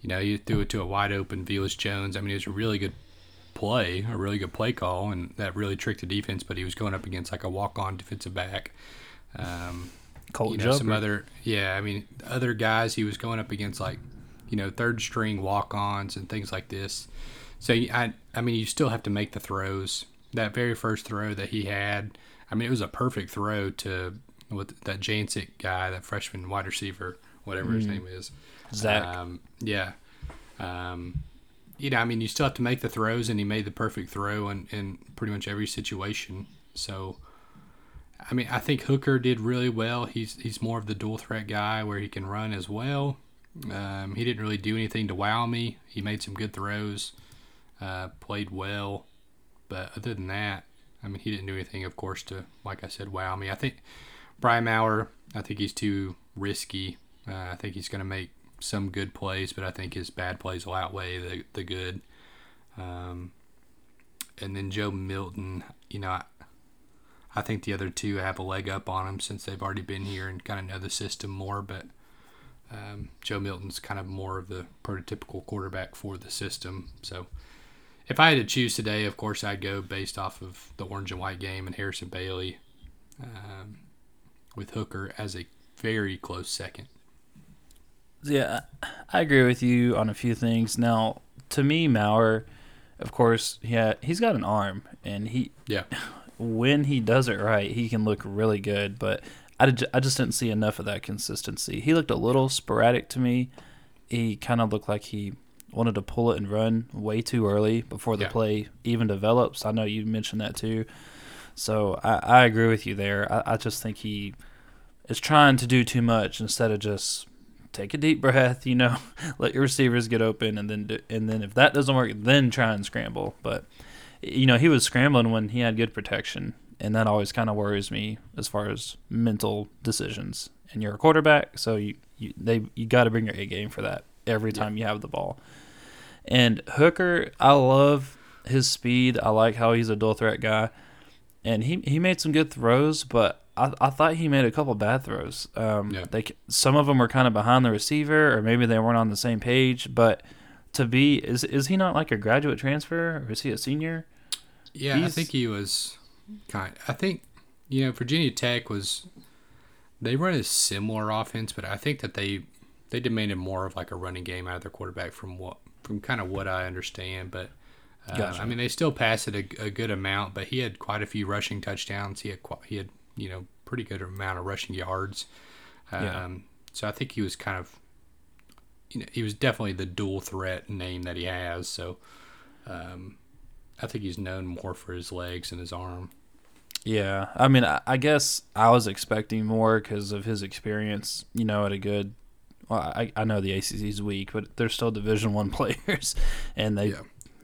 S2: you know, you threw it to a wide open Velus Jones. I mean, it was a really good play, a really good play call, and that really tricked the defense. But he was going up against like a walk on defensive back. Um,
S1: Colt
S2: you know, some other yeah. I mean, other guys he was going up against like you know third string walk ons and things like this. So I I mean, you still have to make the throws. That very first throw that he had, I mean, it was a perfect throw to with that Jancic guy, that freshman wide receiver, whatever his
S1: Mm.
S2: name is.
S1: Zach.
S2: Um, yeah. Um, you know, I mean, you still have to make the throws, and he made the perfect throw in, in pretty much every situation. So, I mean, I think Hooker did really well. He's he's more of the dual threat guy where he can run as well. Um, he didn't really do anything to wow me. He made some good throws, uh, played well, but other than that, I mean, he didn't do anything, of course, to like I said, wow me. I think Brian Maurer, I think he's too risky. Uh, I think he's going to make some good plays, but I think his bad plays will outweigh the the good. Um, and then Joe Milton, you know, I, I think the other two have a leg up on him since they've already been here and kind of know the system more. But um, Joe Milton's kind of more of the prototypical quarterback for the system. So if I had to choose today, of course, I'd go based off of the orange and white game and Harrison Bailey um, with Hooker as a very close second.
S1: Yeah, I agree with you on a few things. Now, to me, Maurer, of course, yeah, he's got an arm, and he
S2: Yeah.
S1: when he does it right, he can look really good. But I, did, I just didn't see enough of that consistency. He looked a little sporadic to me. He kind of looked like he wanted to pull it and run way too early before the
S2: Yeah.
S1: play even develops. I know you mentioned that too. So I, I agree with you there. I, I just think he is trying to do too much instead of just take a deep breath, you know, let your receivers get open, and then do, and then if that doesn't work, then try and scramble. But you know, he was scrambling when he had good protection, and that always kind of worries me as far as mental decisions. And you're a quarterback, so you you they you got to bring your A game for that every time you have the ball. And Hooker, I love his speed. I like how he's a dual threat guy, and he he made some good throws, but I, I thought he made a couple bad throws. Um,
S2: Yeah.
S1: they some of them were kind of behind the receiver, or maybe they weren't on the same page. But to be is is he not like a graduate transfer, or is he a senior?
S2: Yeah, I think he was kind. I think you know Virginia Tech was they run a similar offense, but I think that they they demanded more of like a running game out of their quarterback from what from kind of what I understand. But uh,
S1: Gotcha.
S2: I mean, they still pass it a, a good amount, but he had quite a few rushing touchdowns. He had he had you know pretty good amount of rushing yards. Um,
S1: Yeah.
S2: so I think he was kind of, you know, he was definitely the dual threat name that he has. So, um, I think he's known more for his legs and his arm.
S1: Yeah, I mean, I, I guess I was expecting more because of his experience. You know, at a good. Well, I, I know the ACC is weak, but they're still Division One players, and they,
S2: Yeah.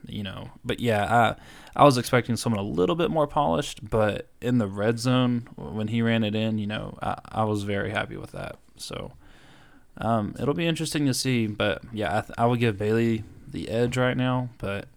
S1: you know. But yeah, I I was expecting someone a little bit more polished, but in the red zone when he ran it in, you know, I, I was very happy with that. So, um, it'll be interesting to see. But yeah, I, th- I would give Bailey the edge right now. But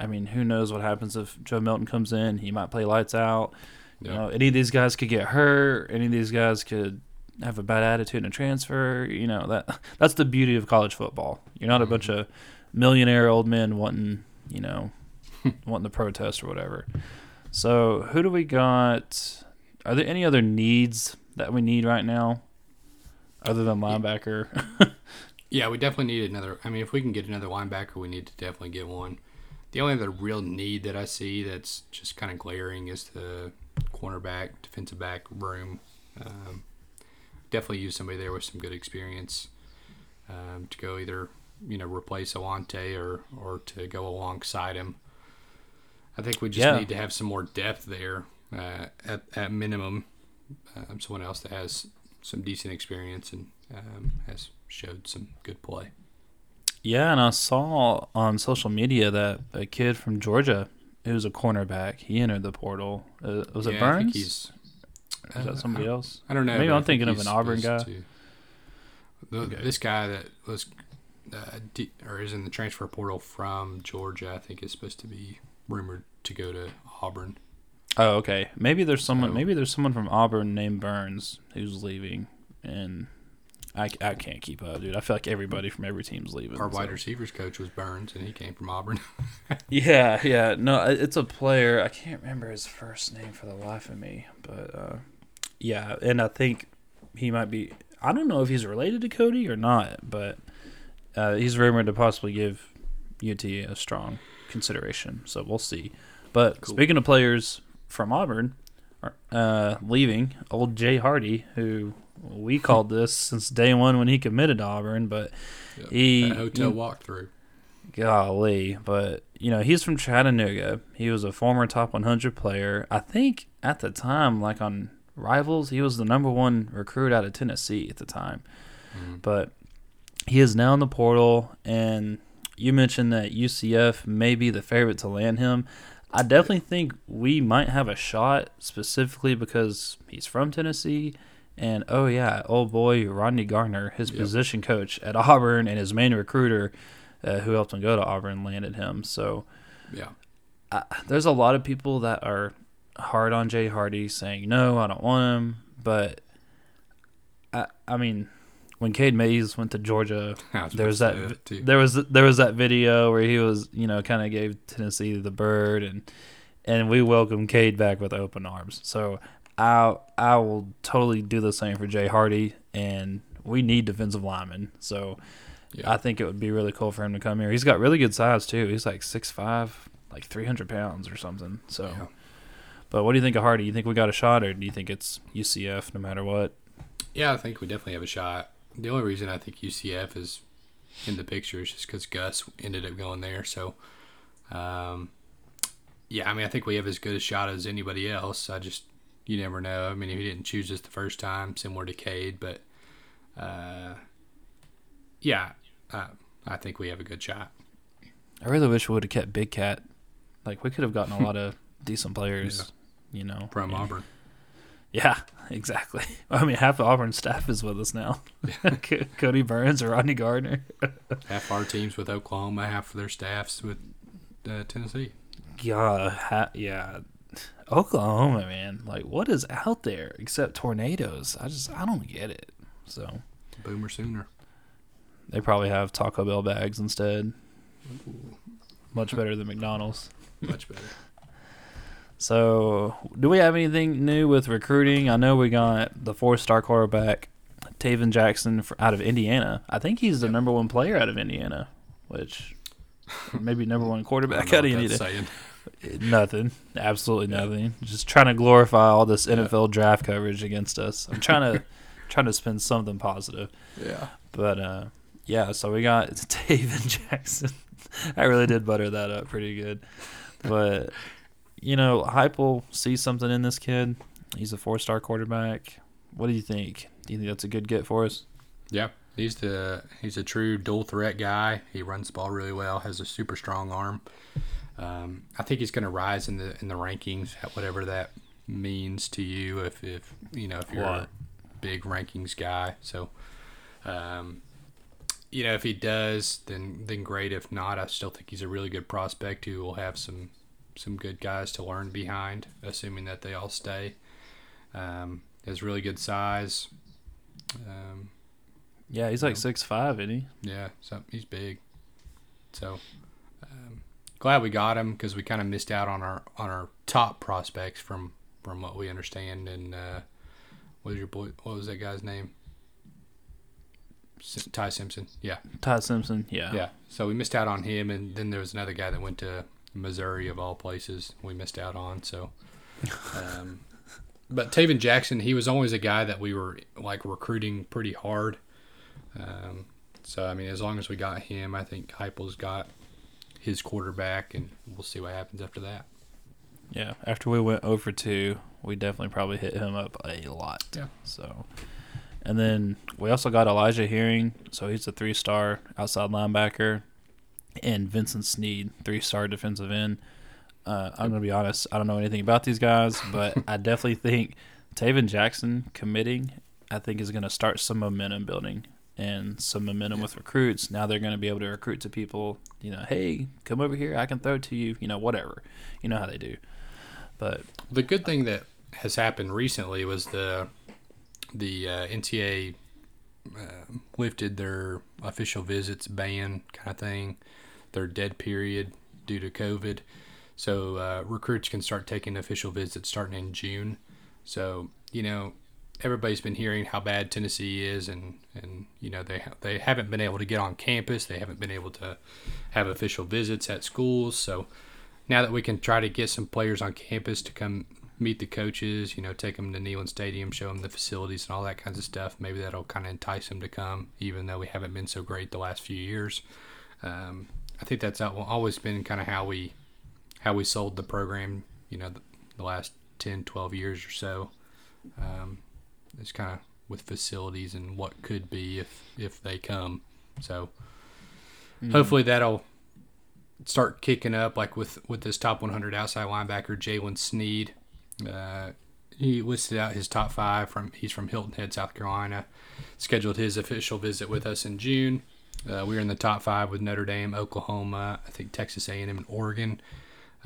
S1: I mean, who knows what happens if Joe Milton comes in? He might play lights out. You
S2: Yeah.
S1: know, any of these guys could get hurt. Any of these guys could have a bad attitude and transfer. You know that that's the beauty of college football. You're not a bunch of millionaire old men wanting, you know, wanting to protest or whatever. So who do we got? Are there any other needs that we need right now, other than linebacker?
S2: Yeah, we definitely need another. I mean, if we can get another linebacker, we need to definitely get one. The only other real need that I see that's just kind of glaring is the cornerback, defensive back room. Um, definitely use somebody there with some good experience um, to go either you know replace Alontae or or to go alongside him. I think we just
S1: Yeah.
S2: need to have some more depth there uh, at at minimum. Um, someone else that has some decent experience and um, has showed some good play.
S1: Yeah, and I saw on social media that a kid from Georgia who's a cornerback, he entered the portal. Uh, was it
S2: Yeah, I
S1: Burns?
S2: think he's.
S1: Is that somebody
S2: I,
S1: else?
S2: I don't know.
S1: Maybe I'm
S2: think
S1: thinking of an Auburn guy.
S2: The,
S1: Okay.
S2: This guy that was, uh, de- or is in the transfer portal from Georgia, I think is supposed to be rumored to go to Auburn.
S1: Oh, okay. Maybe there's someone.
S2: So-
S1: Maybe there's someone from Auburn named Burns who's leaving, and I, I can't keep up, dude. I feel like everybody from every team's leaving.
S2: Our
S1: so-
S2: wide receivers coach was Burns, and he came from Auburn.
S1: Yeah, yeah. No, it's a player. I can't remember his first name for the life of me, but uh, yeah, and I think he might be. I don't know if he's related to Kodi or not, but uh, he's rumored to possibly give UT a strong consideration. So we'll see. But
S2: Cool.
S1: speaking of players from Auburn, uh, leaving old Jay Hardy, who we called this since day one when he committed to Auburn, but he
S2: that hotel walkthrough.
S1: Golly, but you know he's from Chattanooga. He was a former top 100 player. I think at the time, like on Rivals, he was the number one recruit out of Tennessee at the time.
S2: Mhm.
S1: But he is now in the portal, and you mentioned that UCF may be the favorite to land him. I definitely think we might have a shot specifically because he's from Tennessee. And oh yeah, old boy Rodney Garner, his
S2: Yep.
S1: position coach at Auburn, and his main recruiter, uh, who helped him go to Auburn, landed him. So
S2: Yeah.
S1: uh, there's a lot of people that are hard on Jay Hardy, saying no, I don't want him. But I, I mean, when Cade Mays went to Georgia,
S2: was
S1: there was that
S2: to say
S1: vi-
S2: too.
S1: there was there was that video where he was you know kind of gave Tennessee the bird and and we welcome Cade back with open arms. So I I will totally do the same for Jay Hardy and we need defensive linemen. So
S2: Yeah.
S1: I think it would be really cool for him to come here. He's got really good size too. He's like six five, like three hundred pounds or something. So,
S2: Yeah.
S1: But what do you think of Hardy? You think we got a shot, or do you think it's UCF no matter what?
S2: Yeah, I think we definitely have a shot. The only reason I think UCF is in the picture is just because Gus ended up going there. So, um, yeah, I mean, I think we have as good a shot as anybody else. I just, you never know. I mean, if he didn't choose us the first time, similar to Cade, but uh, yeah, uh, I think we have a good shot.
S1: I really wish we would have kept Big Cat. Like we could have gotten a lot of decent players. You know,
S2: From
S1: and-
S2: Auburn.
S1: Yeah, exactly. I mean, half of Auburn staff is with us now. Kodi Burns or Rodney Garner.
S2: Half our teams with Oklahoma, half of their staffs with uh, Tennessee.
S1: Yeah, ha- yeah. Oklahoma, man. Like, what is out there except tornadoes? I just, I don't get it. So
S2: Boomer Sooner.
S1: they probably have Taco Bell bags instead. Much better than McDonald's.
S2: Much better.
S1: So, do we have anything new with recruiting? I know we got the four-star quarterback, Tayven Jackson, out of Indiana. I think he's the number one player out of Indiana, which maybe number one quarterback out of Indiana. Nothing, absolutely nothing. Just trying to glorify all this NFL draft coverage against us. I'm trying to trying to spin something positive.
S2: Yeah.
S1: But uh, yeah, so we got David Jackson. I really did butter that up pretty good. But you know, Heupel sees something in this kid. He's a four-star quarterback. What do you think? Do you think that's a good get for us?
S2: Yeah. He's the he's a true dual threat guy. He runs the ball really well. Has a super strong arm. Um, I think he's going to rise in the in the rankings, whatever that means to you. If if you know if you're
S1: What?
S2: a big rankings guy, so um, you know if he does, then then great. If not, I still think he's a really good prospect who will have some some good guys to learn behind, assuming that they all stay. Um, has really good size. Um,
S1: Yeah, he's like six five, isn't he?
S2: yeah, so he's big. So um, glad we got him because we kind of missed out on our on our top prospects from from what we understand. And uh, what was your boy? What was that guy's name? Ty Simpson. Yeah,
S1: Todd Simpson. Yeah.
S2: yeah. So we missed out on him, and then there was another guy that went to Missouri of all places. We missed out on. So, um, but Tayven Jackson, he was always a guy that we were like recruiting pretty hard. Um, so I mean, as long as we got him, I think Heupel's got his quarterback, and we'll see what happens after that.
S1: Yeah. After we went over two, we definitely probably hit him up a lot.
S2: Yeah.
S1: So, and then we also got Elijah Herring, So he's a three star outside linebacker, and Vincent Sneed, three star defensive end. Uh, I'm gonna be honest. I don't know anything about these guys, but I definitely think Tayven Jackson committing, I think, is gonna start some momentum building and some momentum with recruits. Now they're gonna be able to recruit to people. You know, hey, come over here. I can throw to you. You know, whatever. You know how they do. But
S2: The good thing that has happened recently was the the uh, NCAA uh, lifted their official visits ban kind of thing, their dead period due to COVID. So uh, recruits can start taking official visits starting in June. So you know everybody's been hearing how bad Tennessee is, and and you know they ha- they haven't been able to get on campus. They haven't been able to have official visits at schools. So now that we can try to get some players on campus to come meet the coaches, you know, take them to Neyland Stadium, show them the facilities and all that kinds of stuff, maybe that'll kind of entice them to come, even though we haven't been so great the last few years. Um, I think that's al- always been kind of how we how we sold the program, you know, the, the last 10, 12 years or so. Um, it's kind of with facilities and what could be if if they come. So hopefully that'll start kicking up like with with this top 100 outside linebacker Jaylen Sneed. Uh, he listed out his top five from he's from Hilton Head, South Carolina. Scheduled his official visit with us in June. Uh, we were in the top five with Notre Dame, Oklahoma, I think Texas A&M, and Oregon.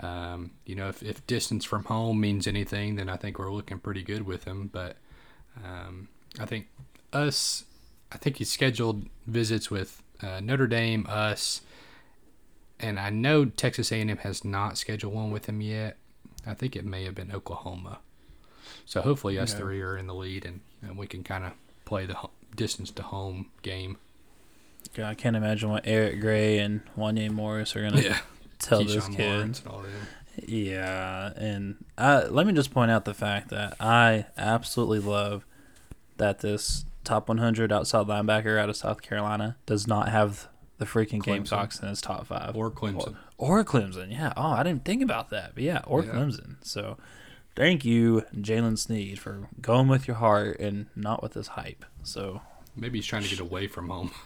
S2: Um, you know, if, if distance from home means anything, then I think we're looking pretty good with him. But um, I think us, I think he's scheduled visits with uh, Notre Dame, us, and I know Texas A&M has not scheduled one with him yet. I think it may have been Oklahoma. So hopefully us
S1: Okay.
S2: three are in the lead, and, and we can kind of play the distance to home game.
S1: God, I can't imagine what Eric Gray and Wanya Morris are gonna tell this
S2: Keyshawn
S1: kid.
S2: Lawrence and all them.
S1: Yeah, and I, let me just point out the fact that I absolutely love that this top 100 outside linebacker out of South Carolina does not have the freaking
S2: Clemson.
S1: Gamecocks in his top five.
S2: Or Clemson.
S1: Or, or Clemson, yeah. Oh, I didn't think about that, but yeah, or
S2: Yeah.
S1: Clemson. So, thank you, Jaylen Sneed, for going with your heart and not with this hype. So,
S2: Maybe he's trying to get away from home.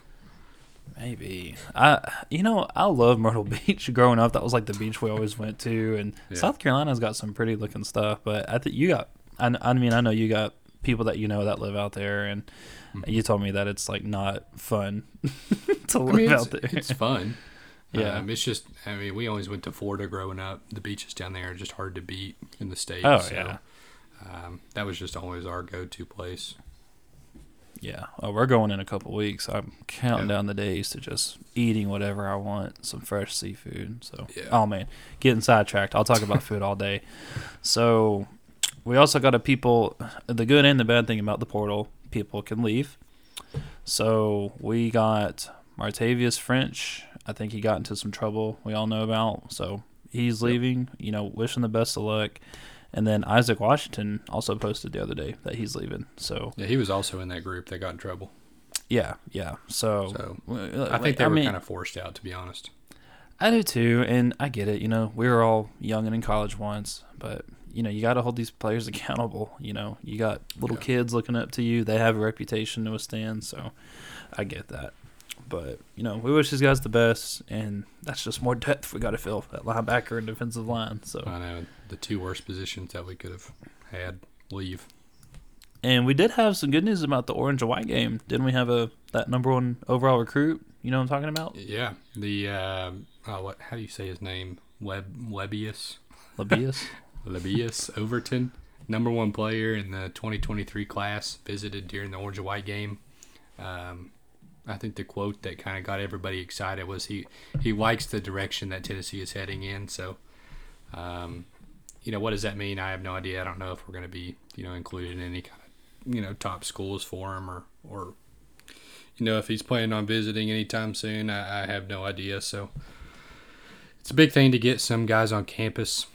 S1: Maybe I, you know, I love Myrtle Beach. Growing up, that was like the beach we always went to, and
S2: Yeah.
S1: South Carolina's got some pretty looking stuff. But I think you got, I, I mean, I know you got people that you know that live out there, and
S2: Mm-hmm.
S1: you told me that it's like not fun to
S2: I
S1: live
S2: mean,
S1: out there.
S2: it's fun.
S1: Yeah.
S2: Um, it's just, I mean, we always went to Florida growing up. The beaches down there are just hard to beat in the States.
S1: Oh,
S2: so,
S1: yeah.
S2: Um, that was just always our go to place.
S1: Yeah, oh, we're going in a couple weeks. I'm counting
S2: Yeah.
S1: down the days to just eating whatever I want, some fresh seafood. So,
S2: Yeah.
S1: oh man, getting sidetracked. I'll talk about food all day. So, we also got a people. The good and the bad thing about the portal, people can leave. So we got Martavius French. I think he got into some trouble we all know about. So he's leaving. You know, wishing the best of luck. And then Isaac Washington also posted the other day that he's leaving. So
S2: Yeah, he was also in that group that got in trouble.
S1: yeah, yeah. So,
S2: So, I think they
S1: I
S2: were
S1: mean,
S2: kind of forced out, to be honest.
S1: I do too, and I get it. You know, we were all young and in college once, but you know, you got to hold these players accountable. You know, you got little
S2: Yeah.
S1: kids looking up to you; they have a reputation to withstand. So, I get that. But you know, we wish these guys the best, and that's just more depth we got to fill at linebacker and defensive line. So,
S2: I know the two worst positions that we could have had leave.
S1: and we did have some good news about the orange and white game, didn't we? Have a that number one overall recruit. You know what I'm talking about?
S2: Yeah, the uh, oh, what? How do you say his name? Web Webius
S1: Labius.
S2: Lebbeus Overton, number one player in the 2023 class, visited during the orange and white game. Um, I think the quote that kind of got everybody excited was he he likes the direction that Tennessee is heading in. So, um, you know, what does that mean? I have no idea. I don't know if we're going to be you know included in any kind of you know top schools for him or or you know if he's planning on visiting anytime soon. I, I have no idea. So. It's a big thing to get some guys on campus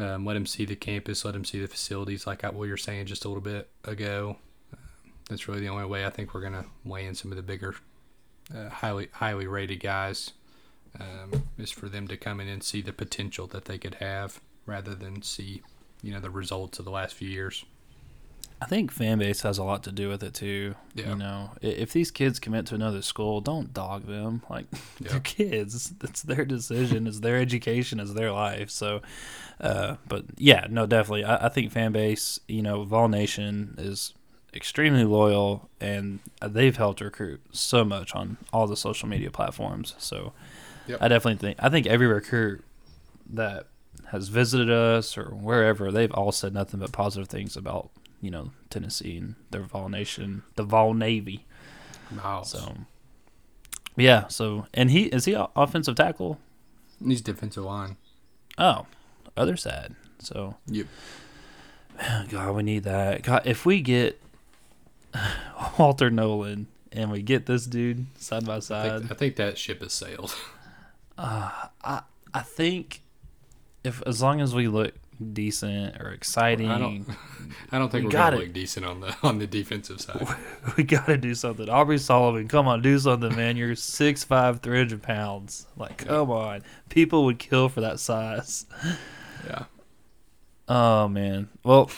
S2: um, let him see the campus, let him see the facilities, like what you were saying just a little bit ago. That's really the only way I think we're gonna weigh in some of the bigger, uh, highly highly rated guys, um, is for them to come in and see the potential that they could have, rather than see, you know, the results of the last few years.
S1: I think fan base has a lot to do with it too.
S2: Yeah.
S1: You know, if these kids commit to another school, don't dog them. Like
S2: Yeah.
S1: they're kids. It's their decision. it's their education. It's their life. So, uh, but yeah, no, definitely. I, I think fan base. You know, Vol Nation is extremely loyal, and they've helped recruit so much on all the social media platforms. So,
S2: Yep.
S1: I definitely think I think every recruit that has visited us or wherever, they've all said nothing but positive things about you know Tennessee and their Vol Nation, the Vol Navy.
S2: Miles.
S1: So yeah, so and he is he offensive tackle?
S2: He's defensive line.
S1: Oh, other side. So
S2: Yep.
S1: God, we need that. God, if we get Walter Nolan and we get this dude side by
S2: I
S1: side,
S2: think, I think that ship has sailed.
S1: uh, I I think if as long as we look decent or exciting,
S2: I don't. I don't think
S1: We
S2: are gonna look decent on the on the defensive side.
S1: we got to do something. Aubrey Solomon, come on, do something, man. You're 6'5", 300 pounds. Like, come on. People would kill for that size.
S2: Yeah.
S1: Oh, man. Well,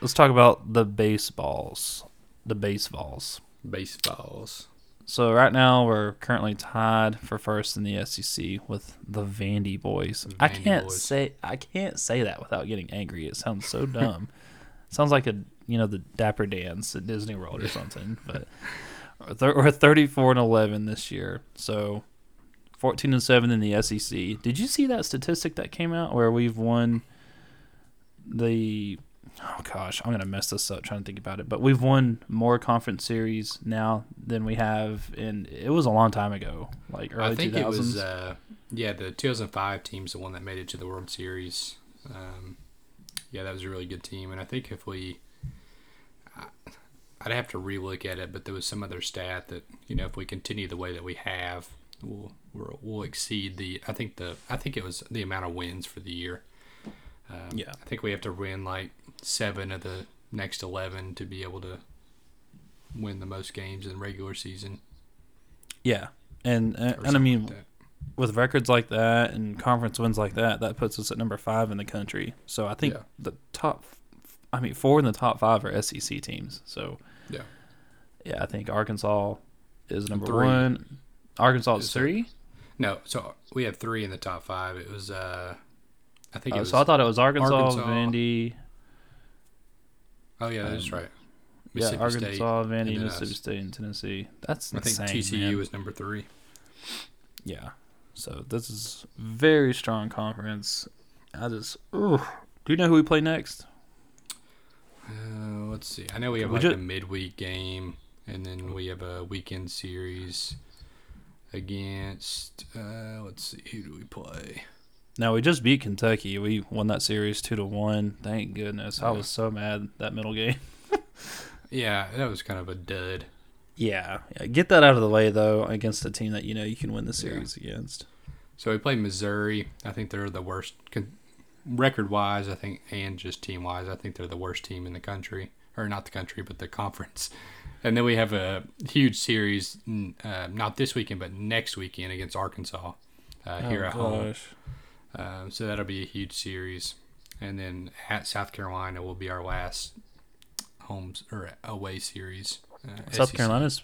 S1: let's talk about the baseballs. The baseballs.
S2: Baseballs.
S1: So right now we're currently tied for first in the SEC with the Vandy boys. I can't
S2: boys.
S1: say I can't say that without getting angry. It sounds so dumb. sounds like a you know the Dapper Dance at Disney World or something. But we're we're 34 and 11 this year. So 14 and 7 in the SEC. Did you see that statistic that came out where we've won the oh gosh, I'm gonna mess this up trying to think about it. But we've won more conference series now than we have and It was a long time ago, like early
S2: I think
S1: 2000s.
S2: it was uh, yeah the 2005 team's the one that made it to the World Series. Um, yeah, that was a really good team, and I think if we, I- I'd have to relook at it, but there was some other stat that you know if we continue the way that we have, we'll we'll, we'll exceed the. I think the I think it was the amount of wins for the year. Um,
S1: Yeah.
S2: I think we have to win like seven of the next eleven to be able to win the most games in regular season.
S1: yeah, and uh, and I mean
S2: like
S1: with records like that and conference wins like that, that puts us at number five in the country. So I think
S2: Yeah.
S1: the top, I mean, four in the top five are SEC teams. So
S2: Yeah.
S1: yeah, I think Arkansas is number
S2: Three.
S1: one. Arkansas is
S2: Is there-
S1: three.
S2: No, so we had three in the top five. It was, uh, I think it was.
S1: so I thought it was Arkansas,
S2: Arkansas,
S1: Vandy,
S2: oh yeah, that's
S1: um,
S2: right.
S1: yeah, Arkansas,
S2: State,
S1: Vandy,
S2: and
S1: Mississippi. State, and Tennessee. That's
S2: I think TCU
S1: man.
S2: was number three.
S1: Yeah. So this is very strong conference. I just, ooh. do you know who we play next?
S2: Uh, let's see. I know we have
S1: We
S2: like a midweek game, and then we have a weekend series against. Uh, let's see, who do we play?
S1: Now we just beat Kentucky. We won that series two to one. Thank goodness. I was so mad that middle game.
S2: Yeah, that was kind of a dud.
S1: Yeah, yeah. Get that out of the way though against a team that you know you can win the
S2: Yeah.
S1: series against.
S2: So we played Missouri. I think they're the worst. Con- record wise, I think, and just team wise, I think they're the worst team in the country, or not the country, but the conference. And then we have a huge series, uh, not this weekend, but next weekend against Arkansas uh, here
S1: Oh,
S2: at home. Um, so that'll be a huge series. And then at South Carolina will be our last homes or away series. Uh,
S1: South
S2: SEC.
S1: Carolina's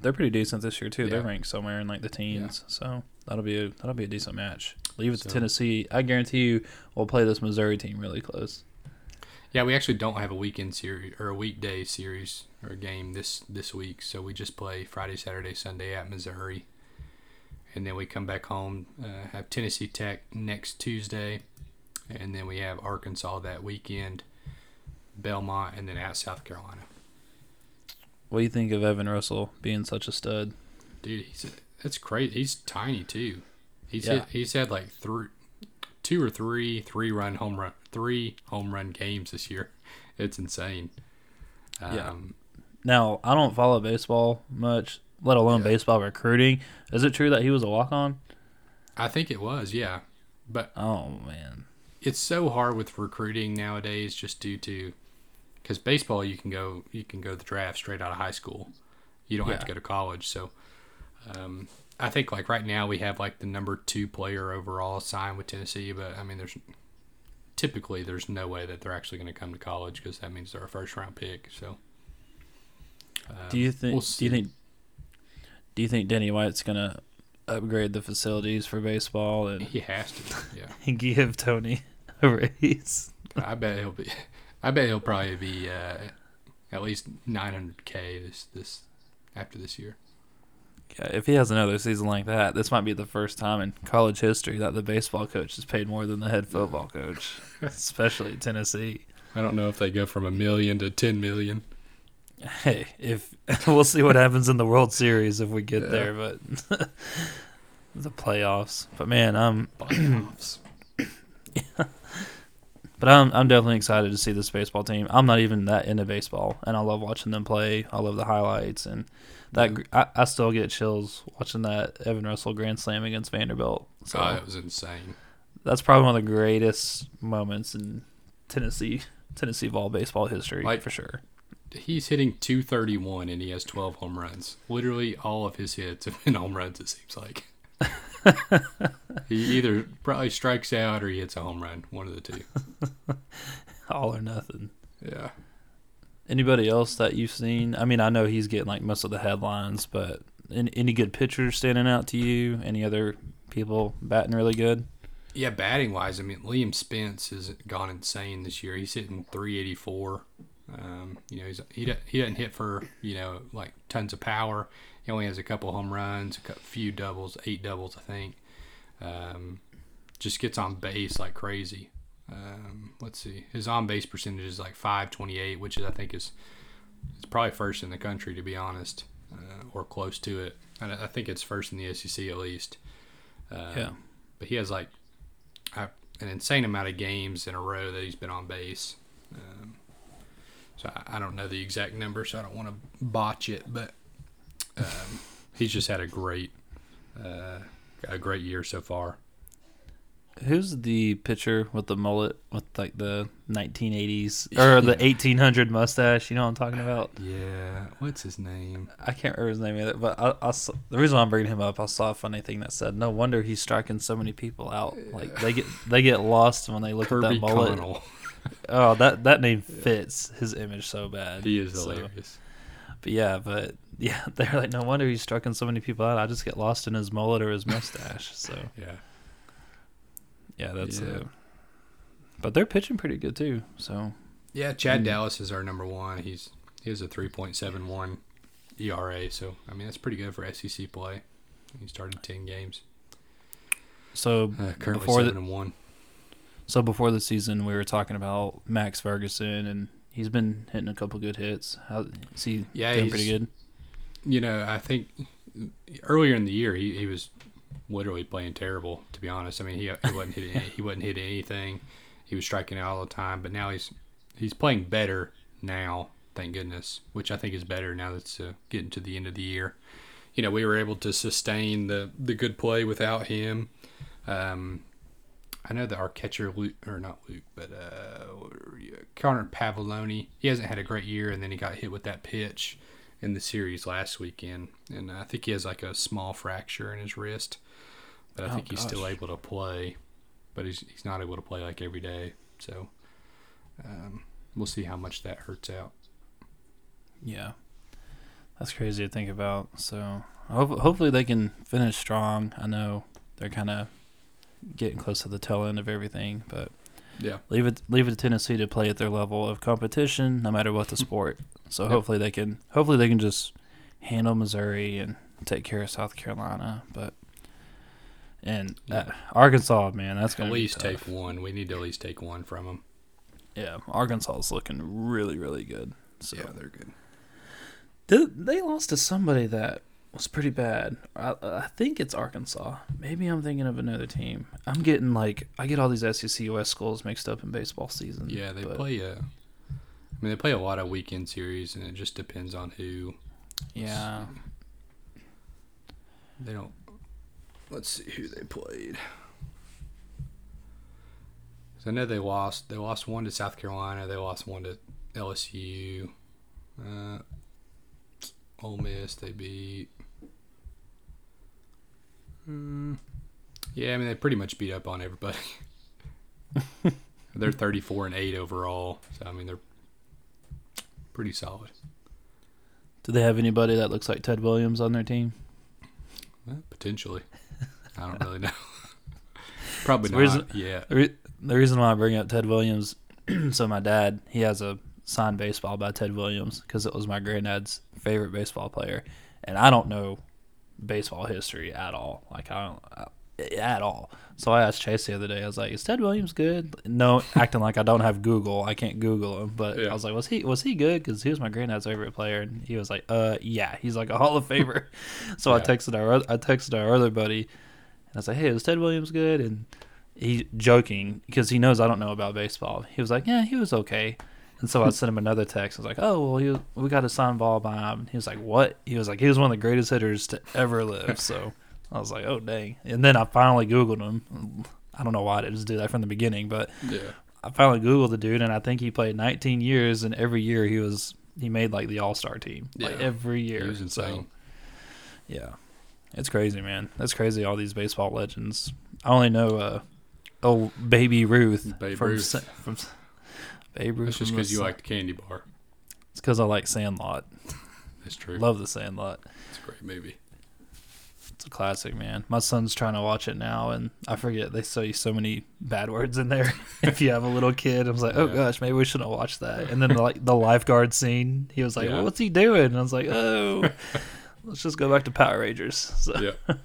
S1: they're pretty decent this year too. They're ranked somewhere in like the teens, so that'll be a that'll be a decent match. Leave it to Tennessee. I guarantee you, we'll play this Missouri team really close.
S2: Yeah, we actually don't have a weekend series or a weekday series or a game this this week, so we just play Friday, Saturday, Sunday at Missouri, and then we come back home, uh, have Tennessee Tech next Tuesday, and then we have Arkansas that weekend, Belmont, and then at South Carolina.
S1: What do you think of Evan Russell being such a stud?
S2: Dude, he's that's crazy. He's tiny too. He's
S1: Yeah.
S2: hit, he's had like three, two or three three run home run three home run games this year. It's insane. Um,
S1: Yeah. Now I don't follow baseball much, let alone
S2: Yeah.
S1: baseball recruiting. Is it true that he was a walk on?
S2: I think it was, yeah. But
S1: Oh man,
S2: it's so hard with recruiting nowadays, just due to because baseball you can go you can go the draft straight out of high school. You don't have to go to college. So um, I think like right now we have like the number two player overall signed with Tennessee, but I mean there's typically there's no way that they're actually going to come to college because that means they're a first round pick. So um,
S1: do you think?
S2: we'll
S1: do you think? Do you think Danny White's gonna upgrade the facilities for baseball and
S2: he has to? Yeah.
S1: and give Tony a raise?
S2: I bet he'll be. I bet he'll probably be uh, at least 900k this this after this year.
S1: Yeah, if he has another season like that, this might be the first time in college history that the baseball coach is paid more than the head football coach, especially at Tennessee.
S2: I don't know if they go from a million to 10 million.
S1: Hey, if we'll see what happens in the World Series if we get
S2: Yeah.
S1: there, but the playoffs. But man, I'm
S2: Playoffs.
S1: but I'm I'm definitely excited to see this baseball team. I'm not even that into baseball, and I love watching them play. I love the highlights and that.
S2: Yeah.
S1: I, I still get chills watching that Evan Russell grand slam against Vanderbilt. So
S2: oh, that was insane.
S1: that's probably one of the greatest moments in Tennessee Tennessee ball baseball history
S2: Like-
S1: for sure.
S2: He's hitting 231 and he has 12 home runs. Literally all of his hits have been home runs. It seems like. he either probably strikes out or he hits a home run. One of the two.
S1: All or nothing.
S2: Yeah.
S1: Anybody else that you've seen? I mean, I know he's getting like most of the headlines, but any, any good pitchers standing out to you? Any other people batting really good?
S2: Yeah, batting wise, I mean Liam Spence has gone insane this year. He's hitting 384. Um, you know, he's he he doesn't hit for you know like tons of power. He only has a couple home runs, a few doubles, eight doubles, I think. Um, just gets on base like crazy. Um, let's see, his on base percentage is like 528, which is I think is it's probably first in the country to be honest, uh, or close to it. And I I think it's first in the SEC at least. Um,
S1: Yeah.
S2: but he has like a, an insane amount of games in a row that he's been on base. Um, so I, I don't know the exact number, so I don't want to botch it, but um, he's just had a great, uh, a great year so far.
S1: Who's the pitcher with the mullet with like the 1980s or the 1800 mustache? You know what I'm talking about?
S2: Yeah, what's his name?
S1: I can't remember his name either, but I, I saw, the reason I'm bringing him up, I saw a funny thing that said, "No wonder he's striking so many people out. Like they get they get lost when they look
S2: Kirby
S1: at that mullet.
S2: Connell.
S1: Oh, that that name fits his image so bad.
S2: He is
S1: So-
S2: hilarious.
S1: but yeah, but yeah, they're like, no wonder he's striking so many people out. I just get lost in his mullet or his mustache. So
S2: Yeah.
S1: yeah, that's
S2: Yeah.
S1: uh But they're pitching pretty good too. So
S2: Yeah, Chad
S1: Mm.
S2: Dallas is our number one. He's he has a three point seven one ERA, so I mean that's pretty good for SEC play. He started ten games.
S1: so
S2: Uh, currently
S1: Before the-
S2: seven and one.
S1: So before the season, we were talking about Max Ferguson, and he's been hitting a couple good hits. How is he
S2: Yeah,
S1: doing pretty good?
S2: You know, I think earlier in the year he, he was literally playing terrible. To be honest, I mean he, he wasn't hitting he wasn't hitting anything. He was striking out all the time, but now he's he's playing better now. Thank goodness, which I think is better now that's uh, getting to the end of the year. You know, we were able to sustain the the good play without him. Um, I know that our catcher Luke or not Luke, but uh, Connor Pavolony. He hasn't had a great year, and then he got hit with that pitch in the series last weekend, and I think he has like a small fracture in his wrist. But I
S1: Oh,
S2: think he's still able to play, but he's he's not able to play like every day. So um, we'll see how much that hurts out.
S1: Yeah, that's crazy to think about. So hope, hopefully they can finish strong. I know they're kind of getting close to the tail end of everything, but
S2: Yeah.
S1: leave it leave it to Tennessee to play at their level of competition, no matter what the sport. So
S2: Yep.
S1: hopefully they can hopefully they can just handle Missouri and take care of South Carolina, but. And uh,
S2: Yeah.
S1: Arkansas, man, that's gonna at least
S2: take one. We need to at least take one from them.
S1: Yeah, Arkansas is looking really, really good. So
S2: they're good.
S1: They, they lost to somebody that was pretty bad. I, I think it's Arkansas. Maybe I'm thinking of another team. I'm getting like I get all these SEC West schools mixed up in baseball season.
S2: Yeah, they
S1: but,
S2: play a. I mean, they play a lot of weekend series, and it just depends on who.
S1: Yeah,
S2: They don't. Let's see who they played. I know they lost. They lost one to South Carolina. They lost one to LSU. Uh, Ole Miss. They beat. Hmm. yeah, I mean they pretty much beat up on everybody. they're thirty-four and eight overall, so I mean they're pretty solid.
S1: do they have anybody that looks like Ted Williams on their team?
S2: Well, potentially. I don't really know. Probably
S1: So where's
S2: not. Yeah.
S1: The, re- the reason why I bring up Ted Williams, so my dad he has a signed baseball by Ted Williams because it was my granddad's favorite baseball player, and I don't know baseball history at all. Like I don't I, at all. So I asked Chase the other day. I was like, "Is Ted Williams good?" No, acting like I don't have Google. I can't Google him. But
S2: Yeah.
S1: I was like, "Was he was he good?" Because he was my granddad's favorite player, and he was like, "Uh, yeah, he's like a Hall of Famer." so I texted our I texted our other buddy, and I was like, "Hey, is Ted Williams good?" And he joking because he knows I don't know about baseball. He was like, "Yeah, he was okay." And so I sent him another text. I was like, "Oh, well, he was, we got a signed ball by him." He was like, "What?" He was like, "He was one of the greatest hitters to ever live." So I was like, "Oh, dang!" And then I finally Googled him. I don't know why I didn't just do that from the beginning, but
S2: Yeah.
S1: I finally Googled the dude, and I think he played 19 years, and every year he was he made like the All Star team, like every year.
S2: He was
S1: So, yeah, it's crazy, man. That's crazy. All these baseball legends. I only know, uh, oh, Baby Ruth
S2: Babe
S1: from
S2: Ruth.
S1: From Babe Ruth.
S2: That's just because you like the candy bar.
S1: It's because I like Sandlot.
S2: That's true.
S1: Love the Sandlot.
S2: It's a great movie.
S1: It's a classic, man. My son's trying to watch it now, and I forget they say so many bad words in there. if you have a little kid, I was like, oh
S2: Yeah.
S1: gosh, maybe we shouldn't watch that. And then like the lifeguard scene, he was like,
S2: Yeah.
S1: well, what's he doing? And I was like, oh, let's just go back to Power Rangers. So.
S2: Yeah.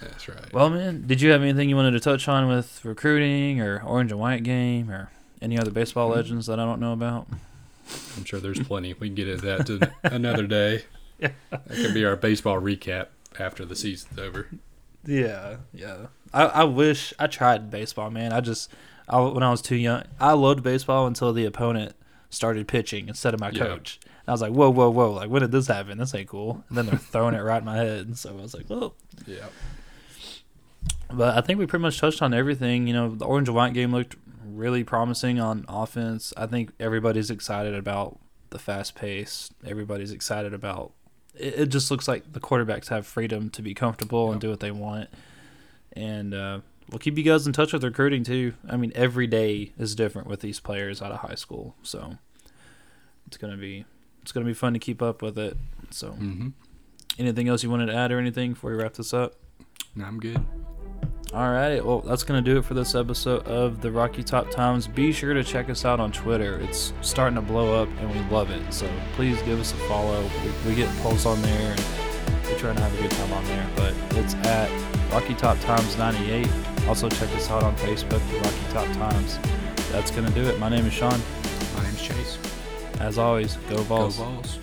S2: That's right.
S1: Well, man, did you have anything you wanted to touch on with recruiting or Orange and White game or any other baseball
S2: Mm-hmm.
S1: legends that I don't know about?
S2: I'm sure there's plenty. We can get into that to another day.
S1: Yeah.
S2: That could be our baseball recap after the season's over.
S1: Yeah, yeah. I, I wish I tried baseball, man. I just I, when I was too young, I loved baseball until the opponent started pitching instead of my coach. I was like, whoa, whoa, whoa! Like, when did this happen? This ain't cool. And then they're throwing it right in my head, so I was like, whoa.
S2: Yeah.
S1: But I think we pretty much touched on everything. You know, the orange and white game looked really promising on offense. I think everybody's excited about the fast pace. Everybody's excited about. It, it just looks like the quarterbacks have freedom to be comfortable and do what they want. And uh, we'll keep you guys in touch with recruiting too. I mean, every day is different with these players out of high school, so it's gonna be it's gonna be fun to keep up with it. So,
S2: Mm-hmm.
S1: anything else you wanted to add or anything before we wrap this up?
S2: No, I'm good.
S1: All right. Well, that's going to do it for this episode of the Rocky Top Times. Be sure to check us out on Twitter. It's starting to blow up and we love it. So please give us a follow. We, we get polls on there and we're trying to have a good time on there. But it's at Rocky Top Times 98. Also, check us out on Facebook, the Rocky Top Times. That's going to do it. My name is Sean.
S2: My name's Chase.
S1: As always, go Vols.
S2: Go Vols.